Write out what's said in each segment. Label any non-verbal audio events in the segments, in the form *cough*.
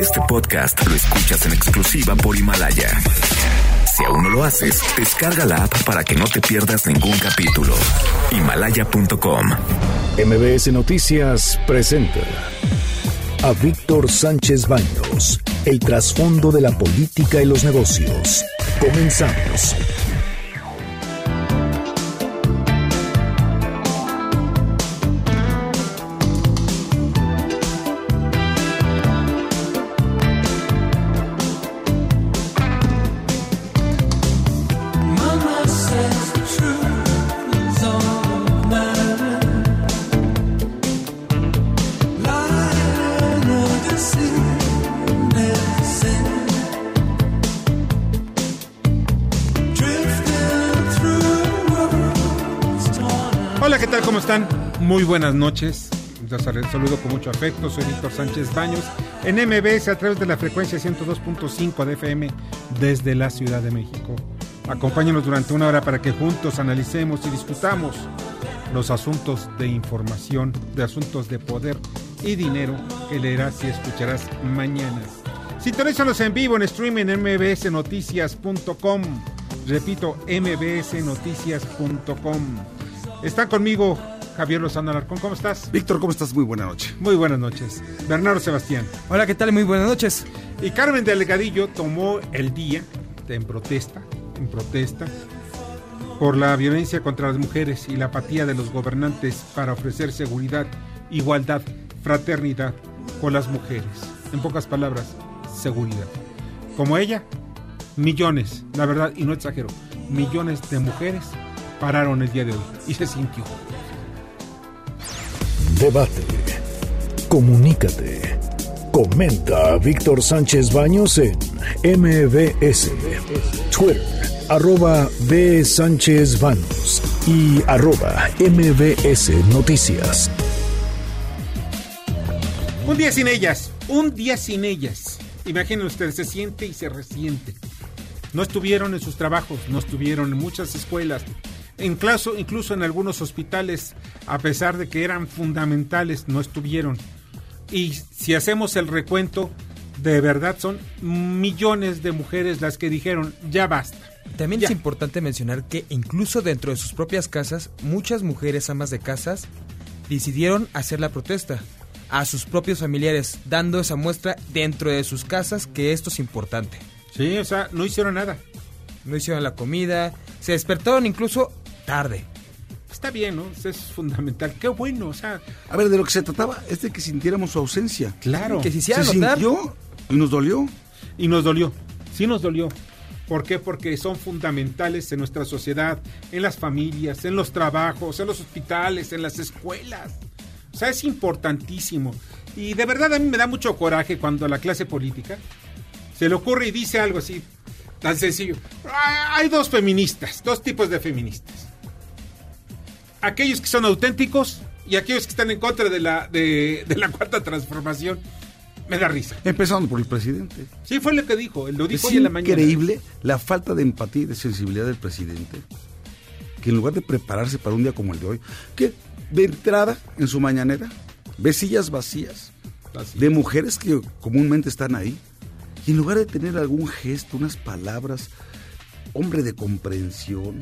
Este podcast lo escuchas en exclusiva por Himalaya. Si aún no lo haces, descarga la app para que no te pierdas ningún capítulo. Himalaya.com. MBS Noticias presenta a Víctor Sánchez Baños, el trasfondo de la política y los negocios. Comenzamos. Muy buenas noches. Les saludo con mucho afecto. Soy Víctor Sánchez Baños en MBS a través de la frecuencia 102.5 de FM desde la Ciudad de México. Acompáñanos durante una hora para que juntos analicemos y discutamos los asuntos de información, de asuntos de poder y dinero que leerás y escucharás mañana. Sintonízanos en vivo en streaming en mbsnoticias.com. Repito, mbsnoticias.com. Está conmigo Javier Lozano Alarcón. ¿Cómo estás? Víctor, ¿cómo estás? Muy buena noche. Muy buenas noches. Bernardo Sebastián. Hola, ¿qué tal? Muy buenas noches. Y Carmen Delgadillo tomó el día en protesta, en protesta por la violencia contra las mujeres y la apatía de los gobernantes para ofrecer seguridad, igualdad, fraternidad con las mujeres. En pocas palabras, seguridad. Como ella, millones, la verdad, y no exagero, millones de mujeres pararon el día de hoy y se sintió. Debate. Comunícate. Comenta a Víctor Sánchez Baños en MBS, Twitter, arroba B. Sánchez Baños y arroba MBS Noticias. Un día sin ellas, un día sin ellas. Imaginen ustedes, se siente y se resiente. No estuvieron en sus trabajos, no estuvieron en muchas escuelas, incluso, incluso en algunos hospitales, a pesar de que eran fundamentales, no estuvieron. Y si hacemos el recuento, de verdad son millones de mujeres las que dijeron, ya basta. También Ya. es importante mencionar que incluso dentro de sus propias casas, muchas mujeres amas de casas decidieron hacer la protesta a sus propios familiares, dando esa muestra dentro de sus casas que esto es importante. Sí, o sea, no hicieron nada. No hicieron la comida, se despertaron incluso tarde. Está bien, ¿no? Eso es fundamental. Qué bueno, o sea, A ver, de lo que se trataba es de que sintiéramos su ausencia. claro. Que se Se hiciera notar. sintió y nos dolió. Y nos dolió, sí nos dolió. ¿Por qué? Porque son fundamentales en nuestra sociedad, en las familias, en los trabajos, en los hospitales, en las escuelas. O sea, es importantísimo. Y de verdad a mí me da mucho coraje cuando a la clase política se le ocurre y dice algo así, tan sencillo. "Ah, Hay dos feministas, dos tipos de feministas. Aquellos que son auténticos y aquellos que están en contra de la, de, de la cuarta transformación. Me da risa. Empezando por el presidente. Sí, fue lo que dijo. Lo dijo Es hoy en la mañana. increíble la falta de empatía y de sensibilidad del presidente. Que en lugar de prepararse para un día como el de hoy, que de entrada en su mañanera ve sillas vacías Así. de mujeres que comúnmente están ahí. Y en lugar de tener algún gesto, unas palabras, hombre de comprensión,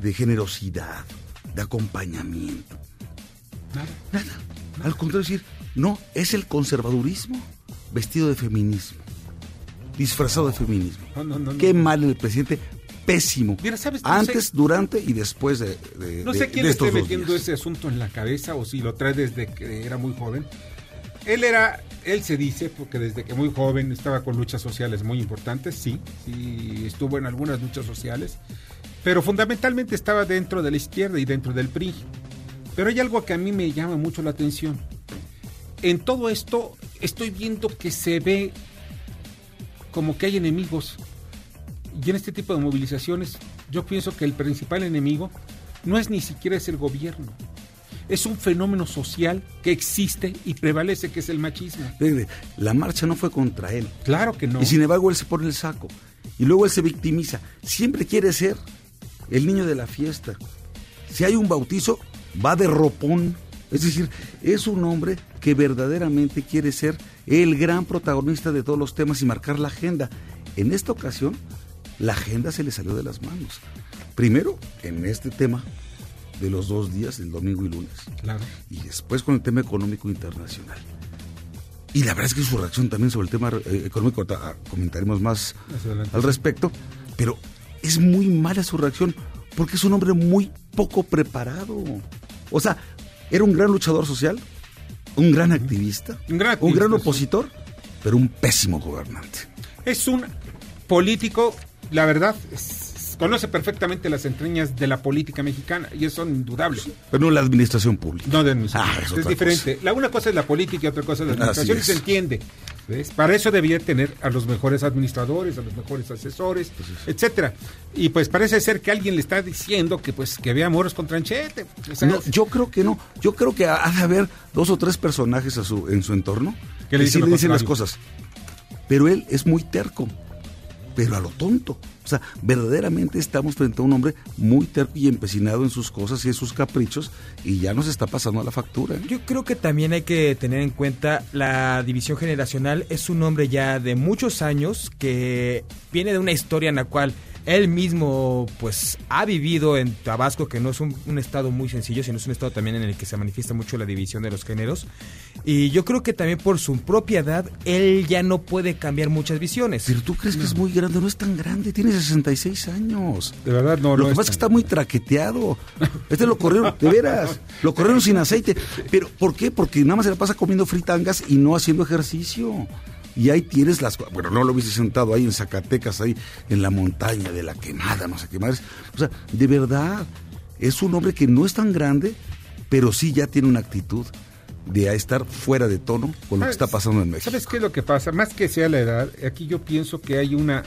de generosidad, de acompañamiento. Nada. Nada. Al contrario, decir, no, es el conservadurismo vestido de feminismo, disfrazado de feminismo. No, no, no, no. Qué mal el presidente, pésimo. Mira, ¿sabes? Antes, sé- durante y después de, de- No de- sé quién de le estos esté metiendo días. ese asunto en la cabeza o si lo trae desde que era muy joven. Él era, él se dice, porque desde que muy joven estaba con luchas sociales muy importantes, sí, sí, estuvo en algunas luchas sociales, pero fundamentalmente estaba dentro de la izquierda y dentro del PRI. Pero hay algo que a mí me llama mucho la atención. En todo esto estoy viendo que se ve como que hay enemigos. Y en este tipo de movilizaciones yo pienso que el principal enemigo no es ni siquiera es el gobierno. Es un fenómeno social que existe y prevalece, que es el machismo. La marcha no fue contra él. Claro que no. Y sin embargo él se pone el saco. Y luego él se victimiza. Siempre quiere ser el niño de la fiesta. Si hay un bautizo, va de ropón Es decir, es un hombre que verdaderamente quiere ser el gran protagonista de todos los temas y marcar la agenda. En esta ocasión, la agenda se le salió de las manos. Primero, en este tema de los dos días, el domingo y lunes. Claro. Y después con el tema económico internacional. Y la verdad es que su reacción también sobre el tema eh, económico, ah, comentaremos más al respecto, pero es muy mala su reacción porque es un hombre muy poco preparado. O sea, era un gran luchador social, un gran activista, un gran, un gran opositor, pero un pésimo gobernante. Es un político, la verdad, conoce perfectamente las entrañas de la política mexicana y eso es indudable. Pero no la administración pública. No de administración. Ah, es, diferente. La una cosa es la política y otra cosa es la administración y se entiende. Para eso debía tener a los mejores administradores, a los mejores asesores, pues etcétera. Y pues parece ser que alguien le está diciendo que pues que había moros con tranchete. no, yo creo que no. Yo creo que ha de haber dos o tres personajes a su, en su entorno que, le dicen, le dicen las cosas. Pero él es muy terco, pero a lo tonto. O sea, verdaderamente estamos frente a un hombre muy terco y empecinado en sus cosas y en sus caprichos y ya nos está pasando a la factura. ¿eh? Yo creo que también hay que tener en cuenta la división generacional. Es un hombre ya de muchos años que viene de una historia en la cual él mismo pues ha vivido en Tabasco, que no es un, estado muy sencillo, sino es un estado también en el que se manifiesta mucho la división de los géneros. Y yo creo que también por su propia edad, él ya no puede cambiar muchas visiones. Pero tú crees que es muy grande, no es tan grande, tiene 66 años. De verdad, no. Lo que pasa es que está muy traqueteado. Este lo corrieron, de veras, lo corrieron sin aceite. Pero ¿por qué? Porque nada más se la pasa comiendo fritangas y no haciendo ejercicio y ahí tienes las bueno no lo hubiese sentado ahí en Zacatecas ahí en la montaña de la quemada no sé qué más o sea de verdad es un hombre que no es tan grande pero sí ya tiene una actitud de estar fuera de tono con lo que está pasando en México. ¿Sabes qué es lo que pasa? Más que sea la edad, aquí yo pienso que hay una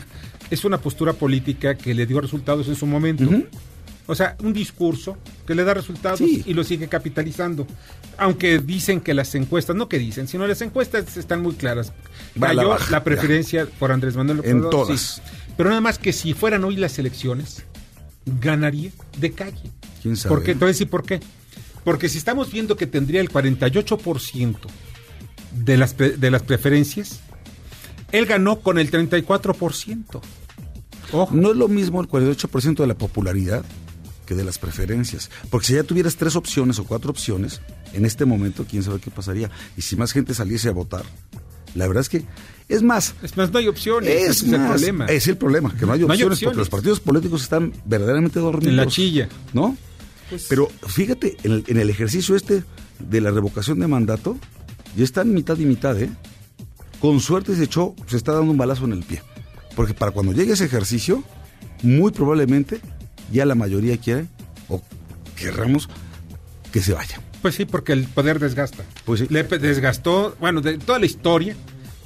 es una postura política que le dio resultados en su momento. O sea, un discurso que le da resultados y lo sigue capitalizando. Aunque dicen que las encuestas, no que dicen, sino las encuestas están muy claras. Cayó la, preferencia por Andrés Manuel López En todas. Pero nada más que si fueran hoy las elecciones, ganaría de calle. ¿Quién sabe? ¿Por qué? Entonces, por qué? Porque si estamos viendo que tendría el 48% de las, de las preferencias, él ganó con el 34%. Ojo. No es lo mismo el 48% de la popularidad que de las preferencias. Porque si ya tuvieras tres opciones o cuatro opciones, en este momento, quién sabe qué pasaría. Y si más gente saliese a votar, la verdad es que es más. Es más, no hay opciones. Es, el problema. Es el problema, que no hay, opciones, porque los partidos políticos están verdaderamente dormidos. En la chilla. ¿No? Pues Pero fíjate, en el, en el, ejercicio este de la revocación de mandato, ya están mitad y mitad, ¿eh? Con suerte se echó, se está dando un balazo en el pie. Porque para cuando llegue ese ejercicio, muy probablemente ya la mayoría quiere, o querramos, que se vaya. Pues sí, porque el poder desgasta. Pues sí. Le desgastó, bueno, de toda la historia,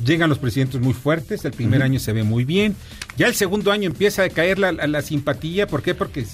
llegan los presidentes muy fuertes, el primer año se ve muy bien, ya el segundo año empieza a caer la, la, simpatía, ¿por qué? Porque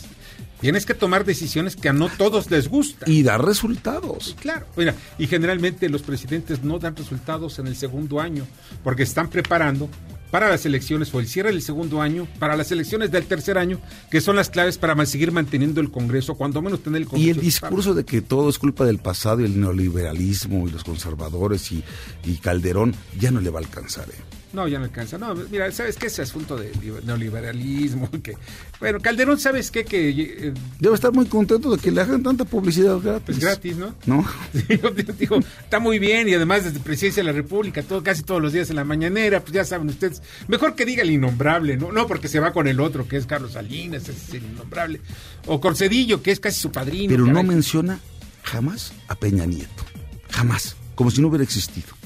tienes que tomar decisiones que a no todos les gustan. Y dar resultados. Claro, mira, y generalmente los presidentes no dan resultados en el segundo año, porque están preparando para las elecciones o el cierre del segundo año, para las elecciones del tercer año, que son las claves para seguir manteniendo el Congreso, cuando menos tener el Congreso. Y el discurso de que todo es culpa del pasado y el neoliberalismo y los conservadores y, y Calderón ya no le va a alcanzar. ¿eh? No, ya no alcanza. No, mira, ¿sabes qué? Ese asunto de neoliberalismo. *laughs* Que, bueno, Calderón, ¿sabes qué? Que, eh, Debe estar muy contento de que le hagan tanta publicidad gratis. Pues gratis, ¿no? ¿No? *laughs* digo, está muy bien y además desde Presidencia de la República, todo, casi todos los días en la mañanera, pues ya saben ustedes. Mejor que diga el innombrable, ¿no? No porque se va con el otro, que es Carlos Salinas, es el innombrable. O Corcedillo, que es casi su padrino. Pero no menciona jamás a Peña Nieto. Jamás. Como si no hubiera existido.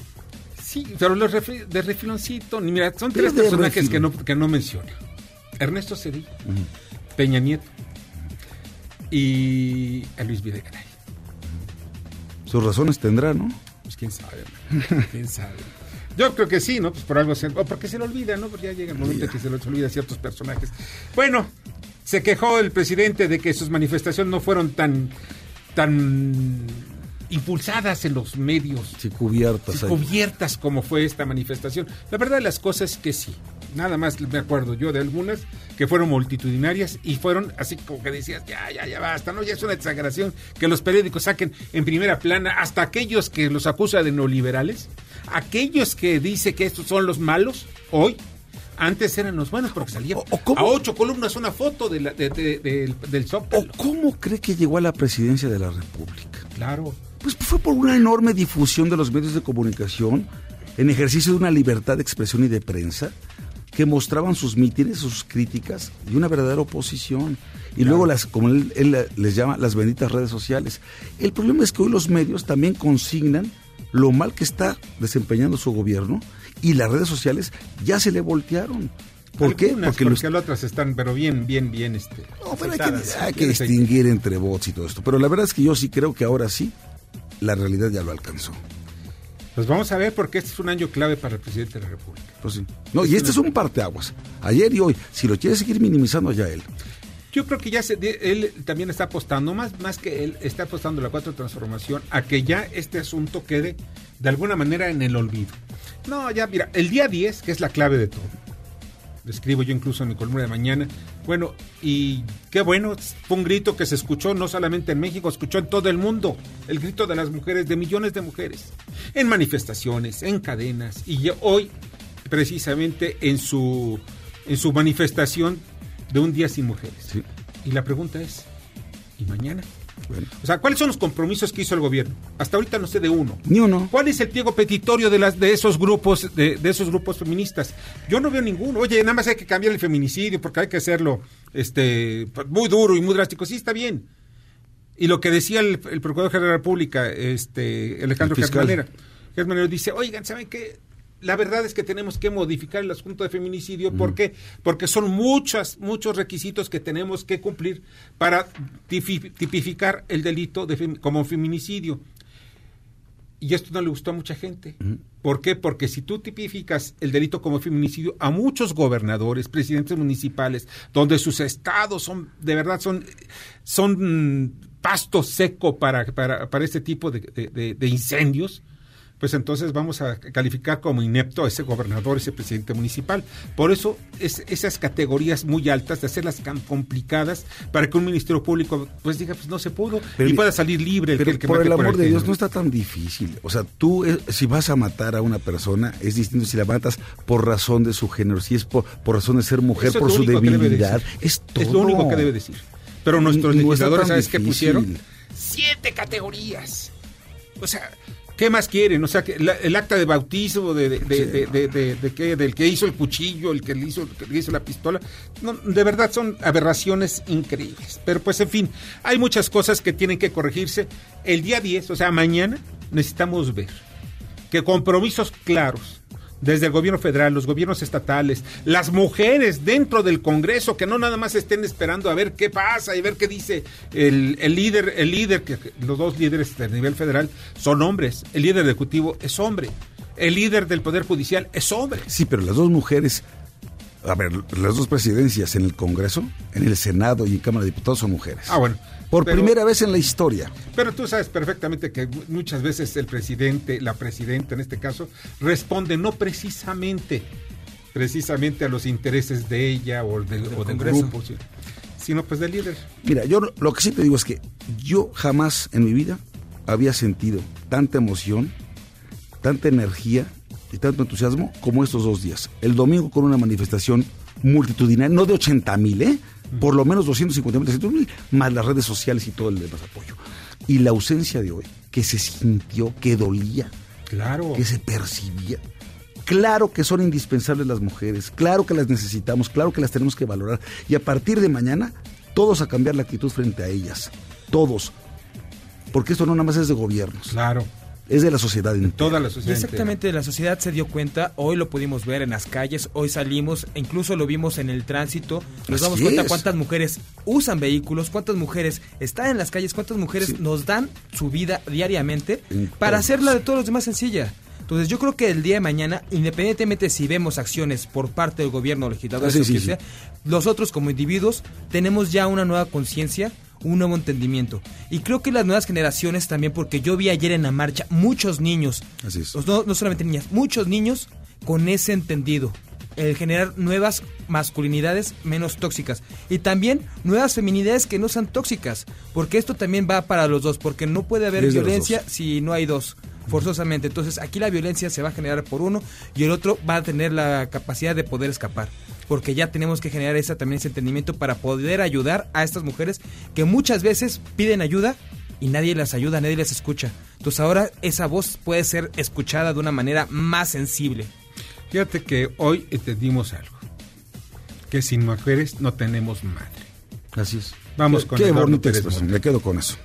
Sí, pero los de refiloncito, mira, son tres personajes que no, que no menciono. Ernesto Cedillo, Peña Nieto y a Luis Videgaray. Sus razones tendrá, ¿no? Pues quién sabe, quién sabe. Yo creo que sí, ¿no? Pues por algo se, o porque se le olvida, ¿no? Porque ya llega el momento en que se les olvida a ciertos personajes. Bueno, se quejó el presidente de que sus manifestaciones no fueron tan tan impulsadas en los medios. Sí, cubiertas. cubiertas como fue esta manifestación. La verdad de las cosas es que sí. Nada más me acuerdo yo de algunas que fueron multitudinarias y fueron así como que decías, ya, ya, ya basta, ¿no? Ya es una exageración que los periódicos saquen en primera plana hasta aquellos que los acusan de neoliberales, aquellos que dice que estos son los malos, hoy, antes eran los buenos porque salía O- o a ocho columnas una foto de la- de- de- del, del ¿O Zócalo. cómo cree que llegó a la presidencia de la República? Claro. Pues fue por una enorme difusión de los medios de comunicación, en ejercicio de una libertad de expresión y de prensa, que mostraban sus mítines, sus críticas y una verdadera oposición. Y luego las, como él, él les llama, las benditas redes sociales. El problema es que hoy los medios también consignan lo mal que está desempeñando su gobierno y las redes sociales ya se le voltearon. ¿Por qué? Algunas, Porque porque, los las otras están, pero bien, bien, bien, este. no, pero hay que, hay que distinguir entre bots y todo esto. Pero la verdad es que yo sí creo que ahora sí, la realidad ya lo alcanzó. Pues vamos a ver, porque este es un año clave para el presidente de la República. Pues sí. No, y este es un parteaguas. Ayer y hoy. Si lo quiere seguir minimizando, ya él. Yo creo que ya se, él también está apostando, más, más que él, está apostando la cuatro transformación a que ya este asunto quede de alguna manera en el olvido. No, ya mira, el día 10, que es la clave de todo. Lo escribo yo incluso en mi columna de mañana. Bueno, y qué bueno, fue un grito que se escuchó no solamente en México, escuchó en todo el mundo. El grito de las mujeres, de millones de mujeres. En manifestaciones, en cadenas. Y hoy, precisamente en su, en su manifestación de un día sin mujeres. Sí. Y la pregunta es, ¿y mañana? Bueno. O sea, ¿cuáles son los compromisos que hizo el gobierno? Hasta ahorita no sé de uno. Ni uno. ¿Cuál es el pliego petitorio de las de esos grupos de, de esos grupos feministas? Yo no veo ninguno. Oye, nada más hay que cambiar el feminicidio porque hay que hacerlo este muy duro y muy drástico. Sí, está bien. Y lo que decía el, el Procurador General de la República, este Alejandro. Germanera, Germanera dice, oigan, ¿saben qué? La verdad es que tenemos que modificar el asunto de feminicidio. ¿Por qué? Porque son muchas, muchos requisitos que tenemos que cumplir para tipificar el delito de como feminicidio. Y esto no le gustó a mucha gente. ¿Por qué? Porque si tú tipificas el delito como feminicidio, a muchos gobernadores, presidentes municipales, donde sus estados son, de verdad, son, son mm, pasto seco para, para, para este tipo de, de- de- de incendios, pues entonces vamos a calificar como inepto a ese gobernador, ese presidente municipal. Por eso es, esas categorías muy altas, de hacerlas tan complicadas, para que un ministerio público pues diga, pues no se pudo, Pero- y pueda salir libre el Pero que, el que por el amor de. Dios, no está tan difícil. O sea, tú, eh, si vas a matar a una persona, es distinto si la matas por razón de su género, si es por, por razón de ser mujer, Eso por su debilidad. Es todo. Es lo único que debe decir. Pero nuestros No legisladores, ¿sabes qué pusieron? Siete categorías. O sea, ¿qué más quieren? O sea, que la- el acta de bautismo de, de, Sí. qué, del que hizo el cuchillo, el que le hizo, que le hizo la pistola. No, de verdad son aberraciones increíbles. Pero pues, en fin, hay muchas cosas que tienen que corregirse. El día 10, o sea, mañana, necesitamos ver que compromisos claros desde el gobierno federal, los gobiernos estatales, las mujeres dentro del Congreso, que no nada más estén esperando a ver qué pasa y ver qué dice el, el líder, el líder, que los dos líderes a nivel federal son hombres, el líder ejecutivo es hombre, el líder del Poder Judicial es hombre. Sí, pero las dos mujeres, a ver, las dos presidencias en el Congreso, en el Senado y en Cámara de Diputados son mujeres. Ah, bueno. Por Pero- primera vez en la historia. Pero tú sabes perfectamente que mu- muchas veces el presidente, la presidenta en este caso, responde no precisamente, precisamente a los intereses de ella o del, o del grupo, sino pues del líder. Mira, yo lo que sí te digo es que yo jamás en mi vida había sentido tanta emoción, tanta energía y tanto entusiasmo como estos dos días. El domingo con una manifestación multitudinaria, no de 80 mil, ¿eh? Por lo menos 250 mil, 300 mil, más las redes sociales y todo el demás apoyo. Y la ausencia de hoy, que se sintió, que dolía, Claro. que se percibía. Claro que son indispensables las mujeres, claro que las necesitamos, claro que las tenemos que valorar. Y a partir de mañana, todos a cambiar la actitud frente a ellas. Todos. Porque esto no nada más es de gobiernos, Claro. Es de la sociedad entera. Toda la sociedad. exactamente, la sociedad se dio cuenta, hoy lo pudimos ver en las calles, hoy salimos, incluso lo vimos en el tránsito, nos Así damos cuenta es. cuántas mujeres usan vehículos, cuántas mujeres están en las calles, cuántas mujeres Sí. nos dan su vida diariamente En para hacerla de todos los demás sencilla. Entonces yo creo que el día de mañana, independientemente si vemos acciones por parte del gobierno, legisladores Ah, sí, sea, nosotros como individuos tenemos ya una nueva conciencia, un nuevo entendimiento. Y creo que las nuevas generaciones también, porque yo vi ayer en la marcha muchos niños, Así es. no, no solamente niñas, muchos niños con ese entendido. el generar nuevas masculinidades menos tóxicas y también nuevas feminidades que no sean tóxicas, porque esto también va para los dos, porque no puede haber violencia si no hay dos forzosamente. Entonces aquí la violencia se va a generar por uno y el otro va a tener la capacidad de poder escapar. Porque ya tenemos que generar esa, también ese entendimiento para poder ayudar a estas mujeres que muchas veces piden ayuda y nadie las ayuda, nadie las escucha. Entonces ahora esa voz puede ser escuchada de una manera más sensible. Fíjate que hoy entendimos algo. Que sin mujeres no tenemos madre. Así es. Vamos con Qué bonita expresión, me quedo con eso.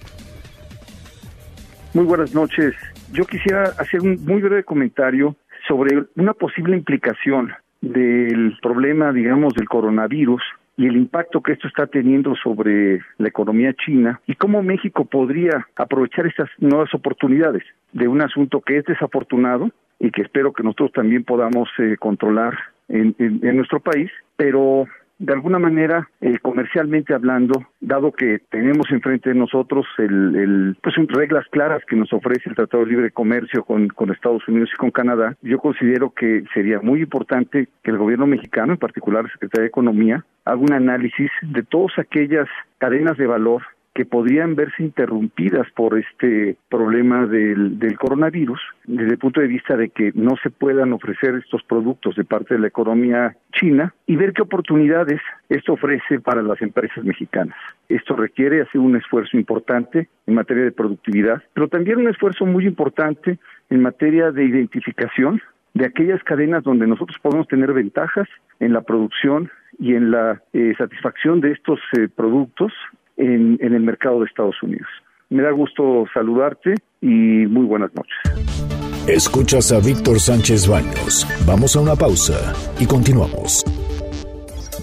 Muy buenas noches. Yo quisiera hacer un muy breve comentario sobre una posible implicación del problema, digamos, del coronavirus y el impacto que esto está teniendo sobre la economía china y cómo México podría aprovechar estas nuevas oportunidades de un asunto que es desafortunado y que espero que nosotros también podamos eh, controlar en, en- en nuestro país, pero de alguna manera, eh, comercialmente hablando, dado que tenemos enfrente de nosotros el, el, pues reglas claras que nos ofrece el Tratado de Libre Comercio con, con Estados Unidos y con Canadá, yo considero que sería muy importante que el gobierno mexicano, en particular la Secretaría de Economía, haga un análisis de todas aquellas cadenas de valor que podrían verse interrumpidas por este problema del, del coronavirus, desde el punto de vista de que no se puedan ofrecer estos productos de parte de la economía china y ver qué oportunidades esto ofrece para las empresas mexicanas. Esto requiere hacer un esfuerzo importante en materia de productividad, pero también un esfuerzo muy importante en materia de identificación de aquellas cadenas donde nosotros podemos tener ventajas en la producción y en la eh, satisfacción de estos eh, productos en, el mercado de Estados Unidos. Me da gusto saludarte y muy buenas noches. Escuchas a Víctor Sánchez Baños. Vamos a una pausa y continuamos.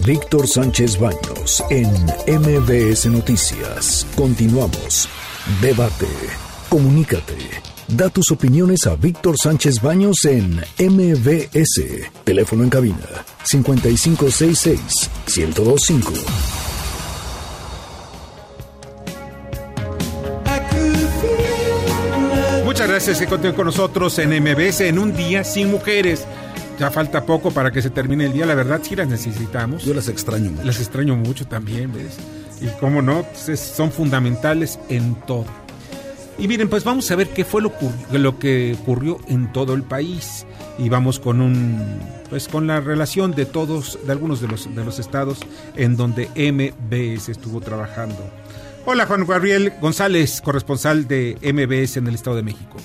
Víctor Sánchez Baños en MBS Noticias. Continuamos. Debate. Comunícate. Da tus opiniones a Víctor Sánchez Baños en MBS. Teléfono en cabina 5566 1025. Muchas gracias que continúen con nosotros en MBS en un día sin mujeres. Ya falta poco para que se termine el día, la verdad sí las necesitamos. Yo las extraño mucho. Las extraño mucho también, ¿ves? Y cómo no, Pues es- son fundamentales en todo. Y miren, pues vamos a ver qué fue lo, lo que ocurrió en todo el país. Y vamos con un pues con la relación de todos, de algunos de los de los estados en donde MBS estuvo trabajando. Hola Juan Gabriel González, corresponsal de MBS en el Estado de México.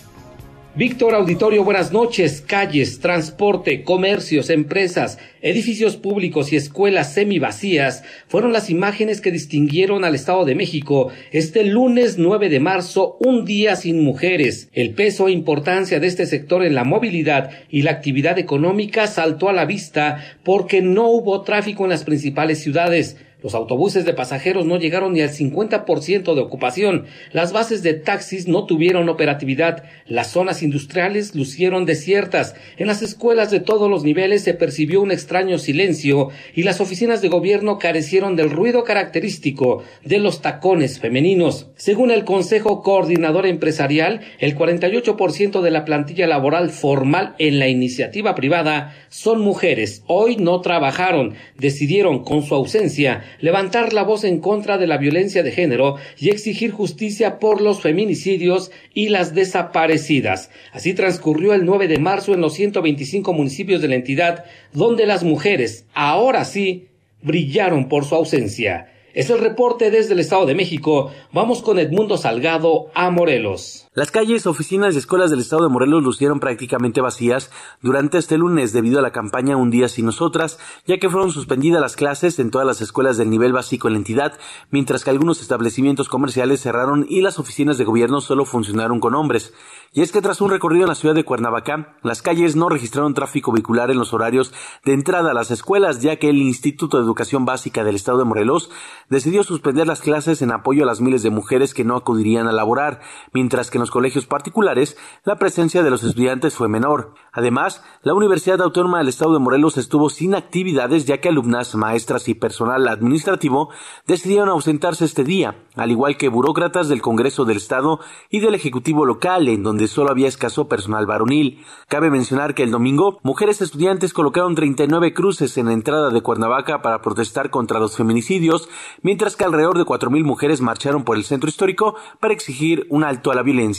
Víctor Auditorio, buenas noches. Calles, transporte, comercios, empresas, edificios públicos y escuelas semivacías fueron las imágenes que distinguieron al Estado de México este lunes 9 de marzo, un día sin mujeres. El peso e importancia de este sector en la movilidad y la actividad económica saltó a la vista porque no hubo tráfico en las principales ciudades. Los autobuses de pasajeros no llegaron ni al 50% de ocupación. Las bases de taxis no tuvieron operatividad. Las zonas industriales lucieron desiertas. En las escuelas de todos los niveles se percibió un extraño silencio y las oficinas de gobierno carecieron del ruido característico de los tacones femeninos. Según el Consejo Coordinador Empresarial, el 48% de la plantilla laboral formal en la iniciativa privada son mujeres. Hoy no trabajaron. Decidieron con su ausencia levantar la voz en contra de la violencia de género y exigir justicia por los feminicidios y las desaparecidas. Así transcurrió el 9 de marzo en los 125 municipios de la entidad, donde las mujeres, ahora sí, brillaron por su ausencia. Es el reporte desde el Estado de México. Vamos con Edmundo Salgado a Morelos. Las calles, oficinas y escuelas del estado de Morelos lucieron prácticamente vacías durante este lunes debido a la campaña Un día sin nosotras, ya que fueron suspendidas las clases en todas las escuelas del nivel básico en la entidad, mientras que algunos establecimientos comerciales cerraron y las oficinas de gobierno solo funcionaron con hombres. Y es que tras un recorrido en la ciudad de Cuernavaca, las calles no registraron tráfico vehicular en los horarios de entrada a las escuelas, ya que el Instituto de Educación Básica del estado de Morelos decidió suspender las clases en apoyo a las miles de mujeres que no acudirían a laborar, mientras que en los colegios particulares la presencia de los estudiantes fue menor. Además, la Universidad Autónoma del Estado de Morelos estuvo sin actividades ya que alumnas, maestras y personal administrativo decidieron ausentarse este día, al igual que burócratas del Congreso del Estado y del Ejecutivo local, en donde solo había escaso personal varonil. Cabe mencionar que el domingo, mujeres estudiantes colocaron 39 cruces en la entrada de Cuernavaca para protestar contra los feminicidios, mientras que alrededor de 4.000 mujeres marcharon por el centro histórico para exigir un alto a la violencia.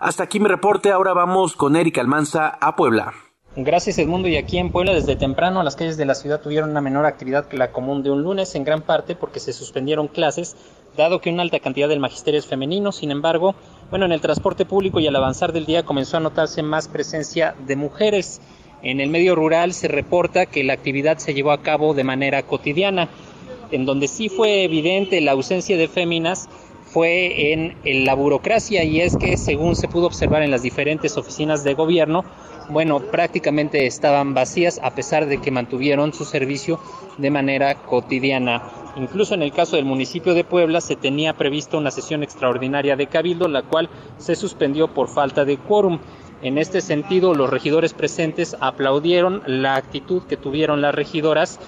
Hasta aquí mi reporte, ahora vamos con Erika Almanza a Puebla. Gracias Edmundo y aquí en Puebla desde temprano las calles de la ciudad tuvieron una menor actividad que la común de un lunes en gran parte porque se suspendieron clases dado que una alta cantidad del magisterio es femenino, sin embargo, bueno, en el transporte público y al avanzar del día comenzó a notarse más presencia de mujeres. En el medio rural se reporta que la actividad se llevó a cabo de manera cotidiana, en donde sí fue evidente la ausencia de féminas fue en, la burocracia y es que según se pudo observar en las diferentes oficinas de gobierno, bueno, prácticamente estaban vacías a pesar de que mantuvieron su servicio de manera cotidiana. Incluso en el caso del municipio de Puebla se tenía previsto una sesión extraordinaria de cabildo, la cual se suspendió por falta de quórum. En este sentido, los regidores presentes aplaudieron la actitud que tuvieron las regidoras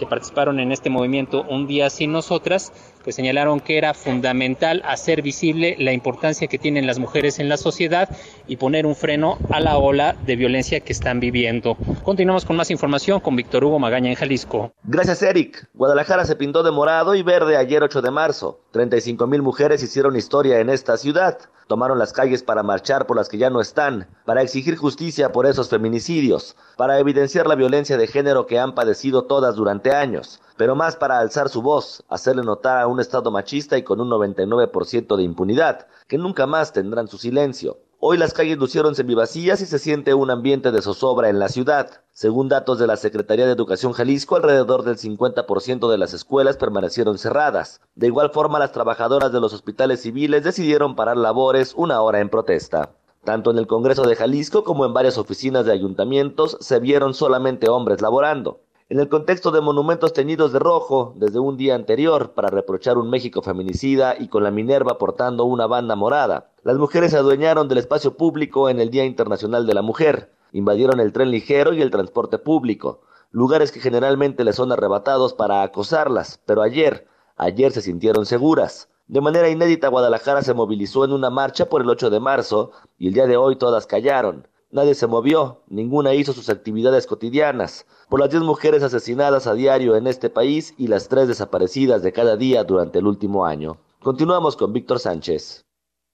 que participaron en este movimiento Un día sin nosotras, pues señalaron que era fundamental hacer visible la importancia que tienen las mujeres en la sociedad y poner un freno a la ola de violencia que están viviendo. Continuamos con más información con Víctor Hugo Magaña en Jalisco. Gracias, Eric. Guadalajara se pintó de morado y verde ayer 8 de marzo. 35 mil mujeres hicieron historia en esta ciudad tomaron las calles para marchar por las que ya no están, para exigir justicia por esos feminicidios, para evidenciar la violencia de género que han padecido todas durante años, pero más para alzar su voz, hacerle notar a un Estado machista y con un 99% de impunidad, que nunca más tendrán su silencio. Hoy las calles lucieron semivacías y se siente un ambiente de zozobra en la ciudad. Según datos de la Secretaría de Educación Jalisco, alrededor del 50% de las escuelas permanecieron cerradas. De igual forma, las trabajadoras de los hospitales civiles decidieron parar labores una hora en protesta. Tanto en el Congreso de Jalisco como en varias oficinas de ayuntamientos se vieron solamente hombres laborando en el contexto de monumentos teñidos de rojo desde un día anterior para reprochar un México feminicida y con la Minerva portando una banda morada. Las mujeres se adueñaron del espacio público en el Día Internacional de la Mujer, invadieron el tren ligero y el transporte público, lugares que generalmente les son arrebatados para acosarlas, pero ayer, ayer se sintieron seguras. De manera inédita, Guadalajara se movilizó en una marcha por el 8 de marzo y el día de hoy todas callaron. Nadie se movió, ninguna hizo sus actividades cotidianas, por las 10 mujeres asesinadas a diario en este país y las tres desaparecidas de cada día durante el último año. Continuamos con Víctor Sánchez.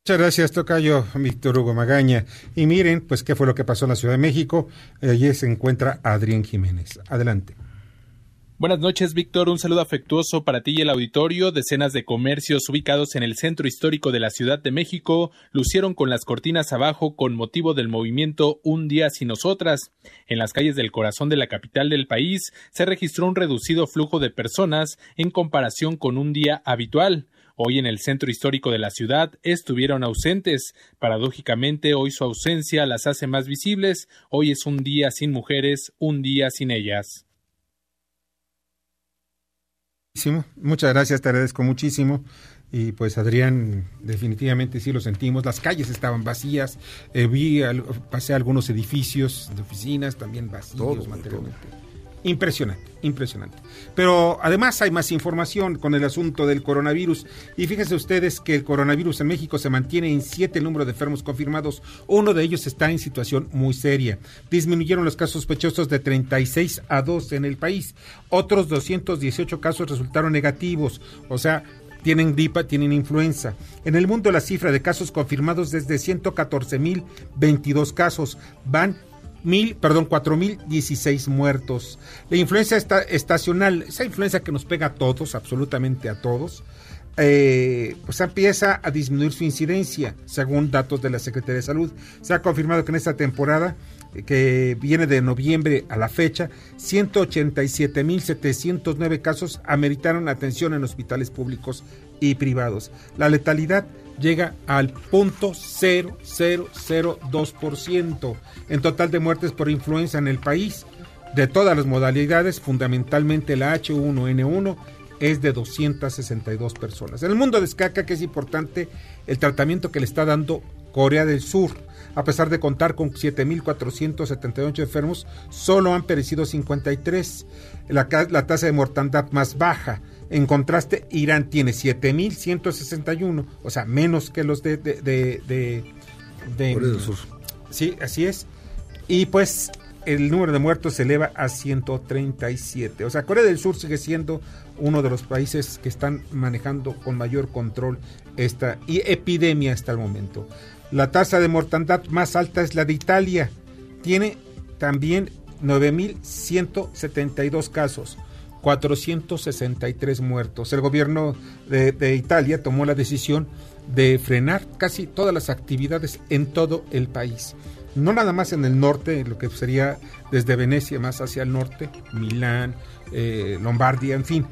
Muchas gracias, Tocayo, Víctor Hugo Magaña. Y miren, pues, qué fue lo que pasó en la Ciudad de México. Allí se encuentra Adrián Jiménez. Adelante. Buenas noches, Víctor. Un saludo afectuoso para ti y el auditorio. Decenas de comercios ubicados en el centro histórico de la Ciudad de México lucieron con las cortinas abajo con motivo del movimiento Un día sin nosotras. En las calles del corazón de la capital del país se registró un reducido flujo de personas en comparación con un día habitual. Hoy en el centro histórico de la ciudad estuvieron ausentes. Paradójicamente, hoy su ausencia las hace más visibles. Hoy es un día sin mujeres, un día sin ellas. Muchas gracias, te agradezco muchísimo. Y pues Adrián, definitivamente sí lo sentimos. Las calles estaban vacías. Eh, vi, pasé algunos edificios de oficinas también vacíos materialmente. Impresionante, impresionante. Pero además hay más información con el asunto del coronavirus. Y fíjense ustedes que el coronavirus en México se mantiene en siete el número de enfermos confirmados. Uno de ellos está en situación muy seria. Disminuyeron los casos sospechosos de 36 a 2 en el país. Otros 218 casos resultaron negativos. O sea, tienen gripa, tienen influenza. En el mundo la cifra de casos confirmados es de 114.022 casos. Van mil, perdón, cuatro mil dieciséis muertos. La influencia está estacional, esa influencia que nos pega a todos, absolutamente a todos, eh, pues empieza a disminuir su incidencia, según datos de la Secretaría de Salud. Se ha confirmado que en esta temporada, eh, que viene de noviembre a la fecha, 187.709 casos ameritaron atención en hospitales públicos y privados. La letalidad llega al punto 0,002% en total de muertes por influenza en el país. De todas las modalidades, fundamentalmente la H1N1 es de 262 personas. En el mundo de escaca, que es importante, el tratamiento que le está dando Corea del Sur. A pesar de contar con 7.478 enfermos, solo han perecido 53, la, la tasa de mortandad más baja. En contraste, Irán tiene 7.161, o sea, menos que los de... de, de, de, de Corea del Sur. Sí, así es. Y pues el número de muertos se eleva a 137. O sea, Corea del Sur sigue siendo uno de los países que están manejando con mayor control esta y epidemia hasta el momento. La tasa de mortandad más alta es la de Italia. Tiene también 9.172 casos. 463 muertos. El gobierno de, Italia tomó la decisión de frenar casi todas las actividades en todo el país. No nada más en el norte, lo que sería desde Venecia más hacia el norte, Milán, eh, Lombardia, en fin.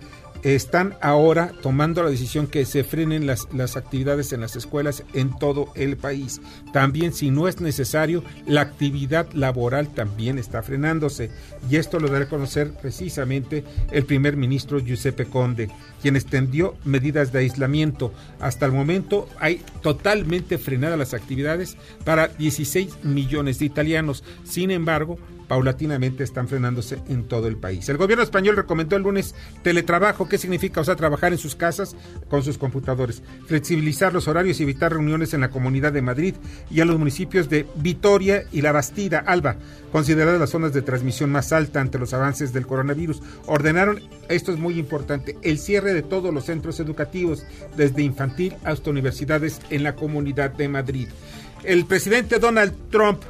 Están ahora tomando la decisión que se frenen las, las actividades en las escuelas en todo el país. También, si no es necesario, la actividad laboral también está frenándose. Y esto lo dará a conocer precisamente el primer ministro Giuseppe Conde, quien extendió medidas de aislamiento. Hasta el momento hay totalmente frenadas las actividades para 16 millones de italianos. Sin embargo, paulatinamente están frenándose en todo el país. El gobierno español recomendó el lunes teletrabajo. ¿Qué significa? O sea, trabajar en sus casas con sus computadores, flexibilizar los horarios y evitar reuniones en la Comunidad de Madrid y a los municipios de Vitoria y La Bastida, Alba, consideradas las zonas de transmisión más alta ante los avances del coronavirus. Ordenaron, esto es muy importante, el cierre de todos los centros educativos, desde infantil hasta universidades en la Comunidad de Madrid. El presidente Donald Trump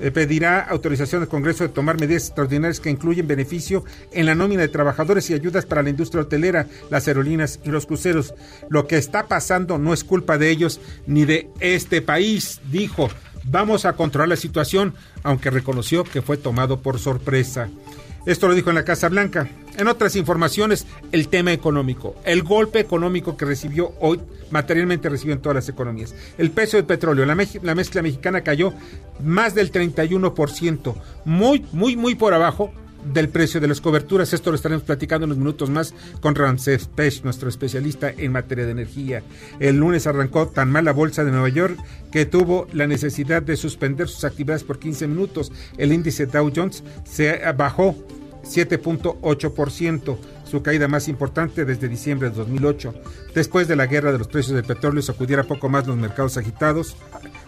eh, pedirá autorización al Congreso de tomar medidas extraordinarias que incluyen beneficio en la nómina de trabajadores y ayudas para la industria hotelera, las aerolíneas y los cruceros. Lo que está pasando no es culpa de ellos ni de este país, dijo. Vamos a controlar la situación, aunque reconoció que fue tomado por sorpresa. Esto lo dijo en la Casa Blanca. En otras informaciones, el tema económico, el golpe económico que recibió hoy, materialmente recibió en todas las economías. El precio del petróleo, la, la mezcla mexicana cayó más del 31%, muy, muy, muy por abajo del precio de las coberturas. Esto lo estaremos platicando en unos minutos más con Ramsés Pech, nuestro especialista en materia de energía. El lunes arrancó tan mal la bolsa de Nueva York que tuvo la necesidad de suspender sus actividades por 15 minutos. El índice Dow Jones se bajó 7.8%, su caída más importante desde diciembre de 2008. Después de la guerra de los precios del petróleo sacudiera poco más los mercados agitados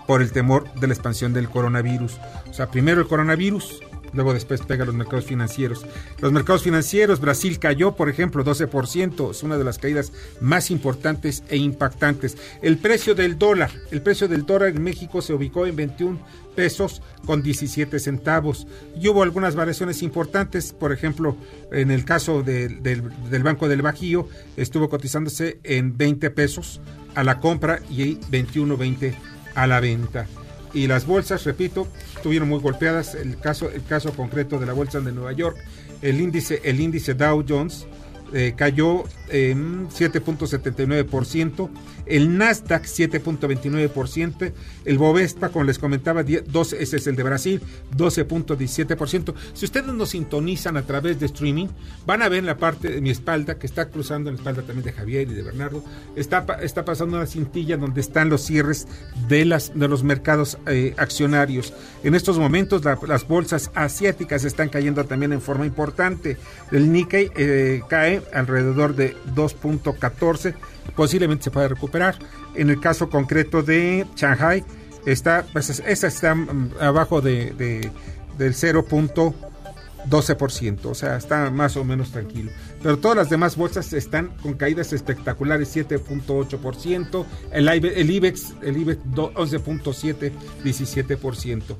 por el temor de la expansión del coronavirus. O sea, primero el coronavirus, luego después pega los mercados financieros. Los mercados financieros, Brasil cayó, por ejemplo, 12%, es una de las caídas más importantes e impactantes. El precio del dólar, el precio del dólar en México se ubicó en 21 pesos con 17 centavos. Y hubo algunas variaciones importantes, por ejemplo, en el caso de, del, del Banco del Bajío, estuvo cotizándose en 20 pesos a la compra y 21.20 a la venta y las bolsas, repito, estuvieron muy golpeadas. El caso, el caso concreto de la bolsa de Nueva York, el índice, el índice Dow Jones eh, cayó en 7.79%, el Nasdaq 7.29%, el Bovespa, como les comentaba, 12, ese es el de Brasil, 12.17%. Si ustedes nos sintonizan a través de streaming, van a ver en la parte de mi espalda, que está cruzando en la espalda también de Javier y de Bernardo, está, está pasando una cintilla donde están los cierres de, las, de los mercados eh, accionarios. En estos momentos la, las bolsas asiáticas están cayendo también en forma importante. El Nikkei eh, cae alrededor de 2.14, posiblemente se pueda recuperar. En el caso concreto de Shanghai, está, pues, está abajo de, de del 0.12%, o sea, está más o menos tranquilo. Pero todas las demás bolsas están con caídas espectaculares, 7.8%, el, el IBEX, el IBEX 11.7, 17%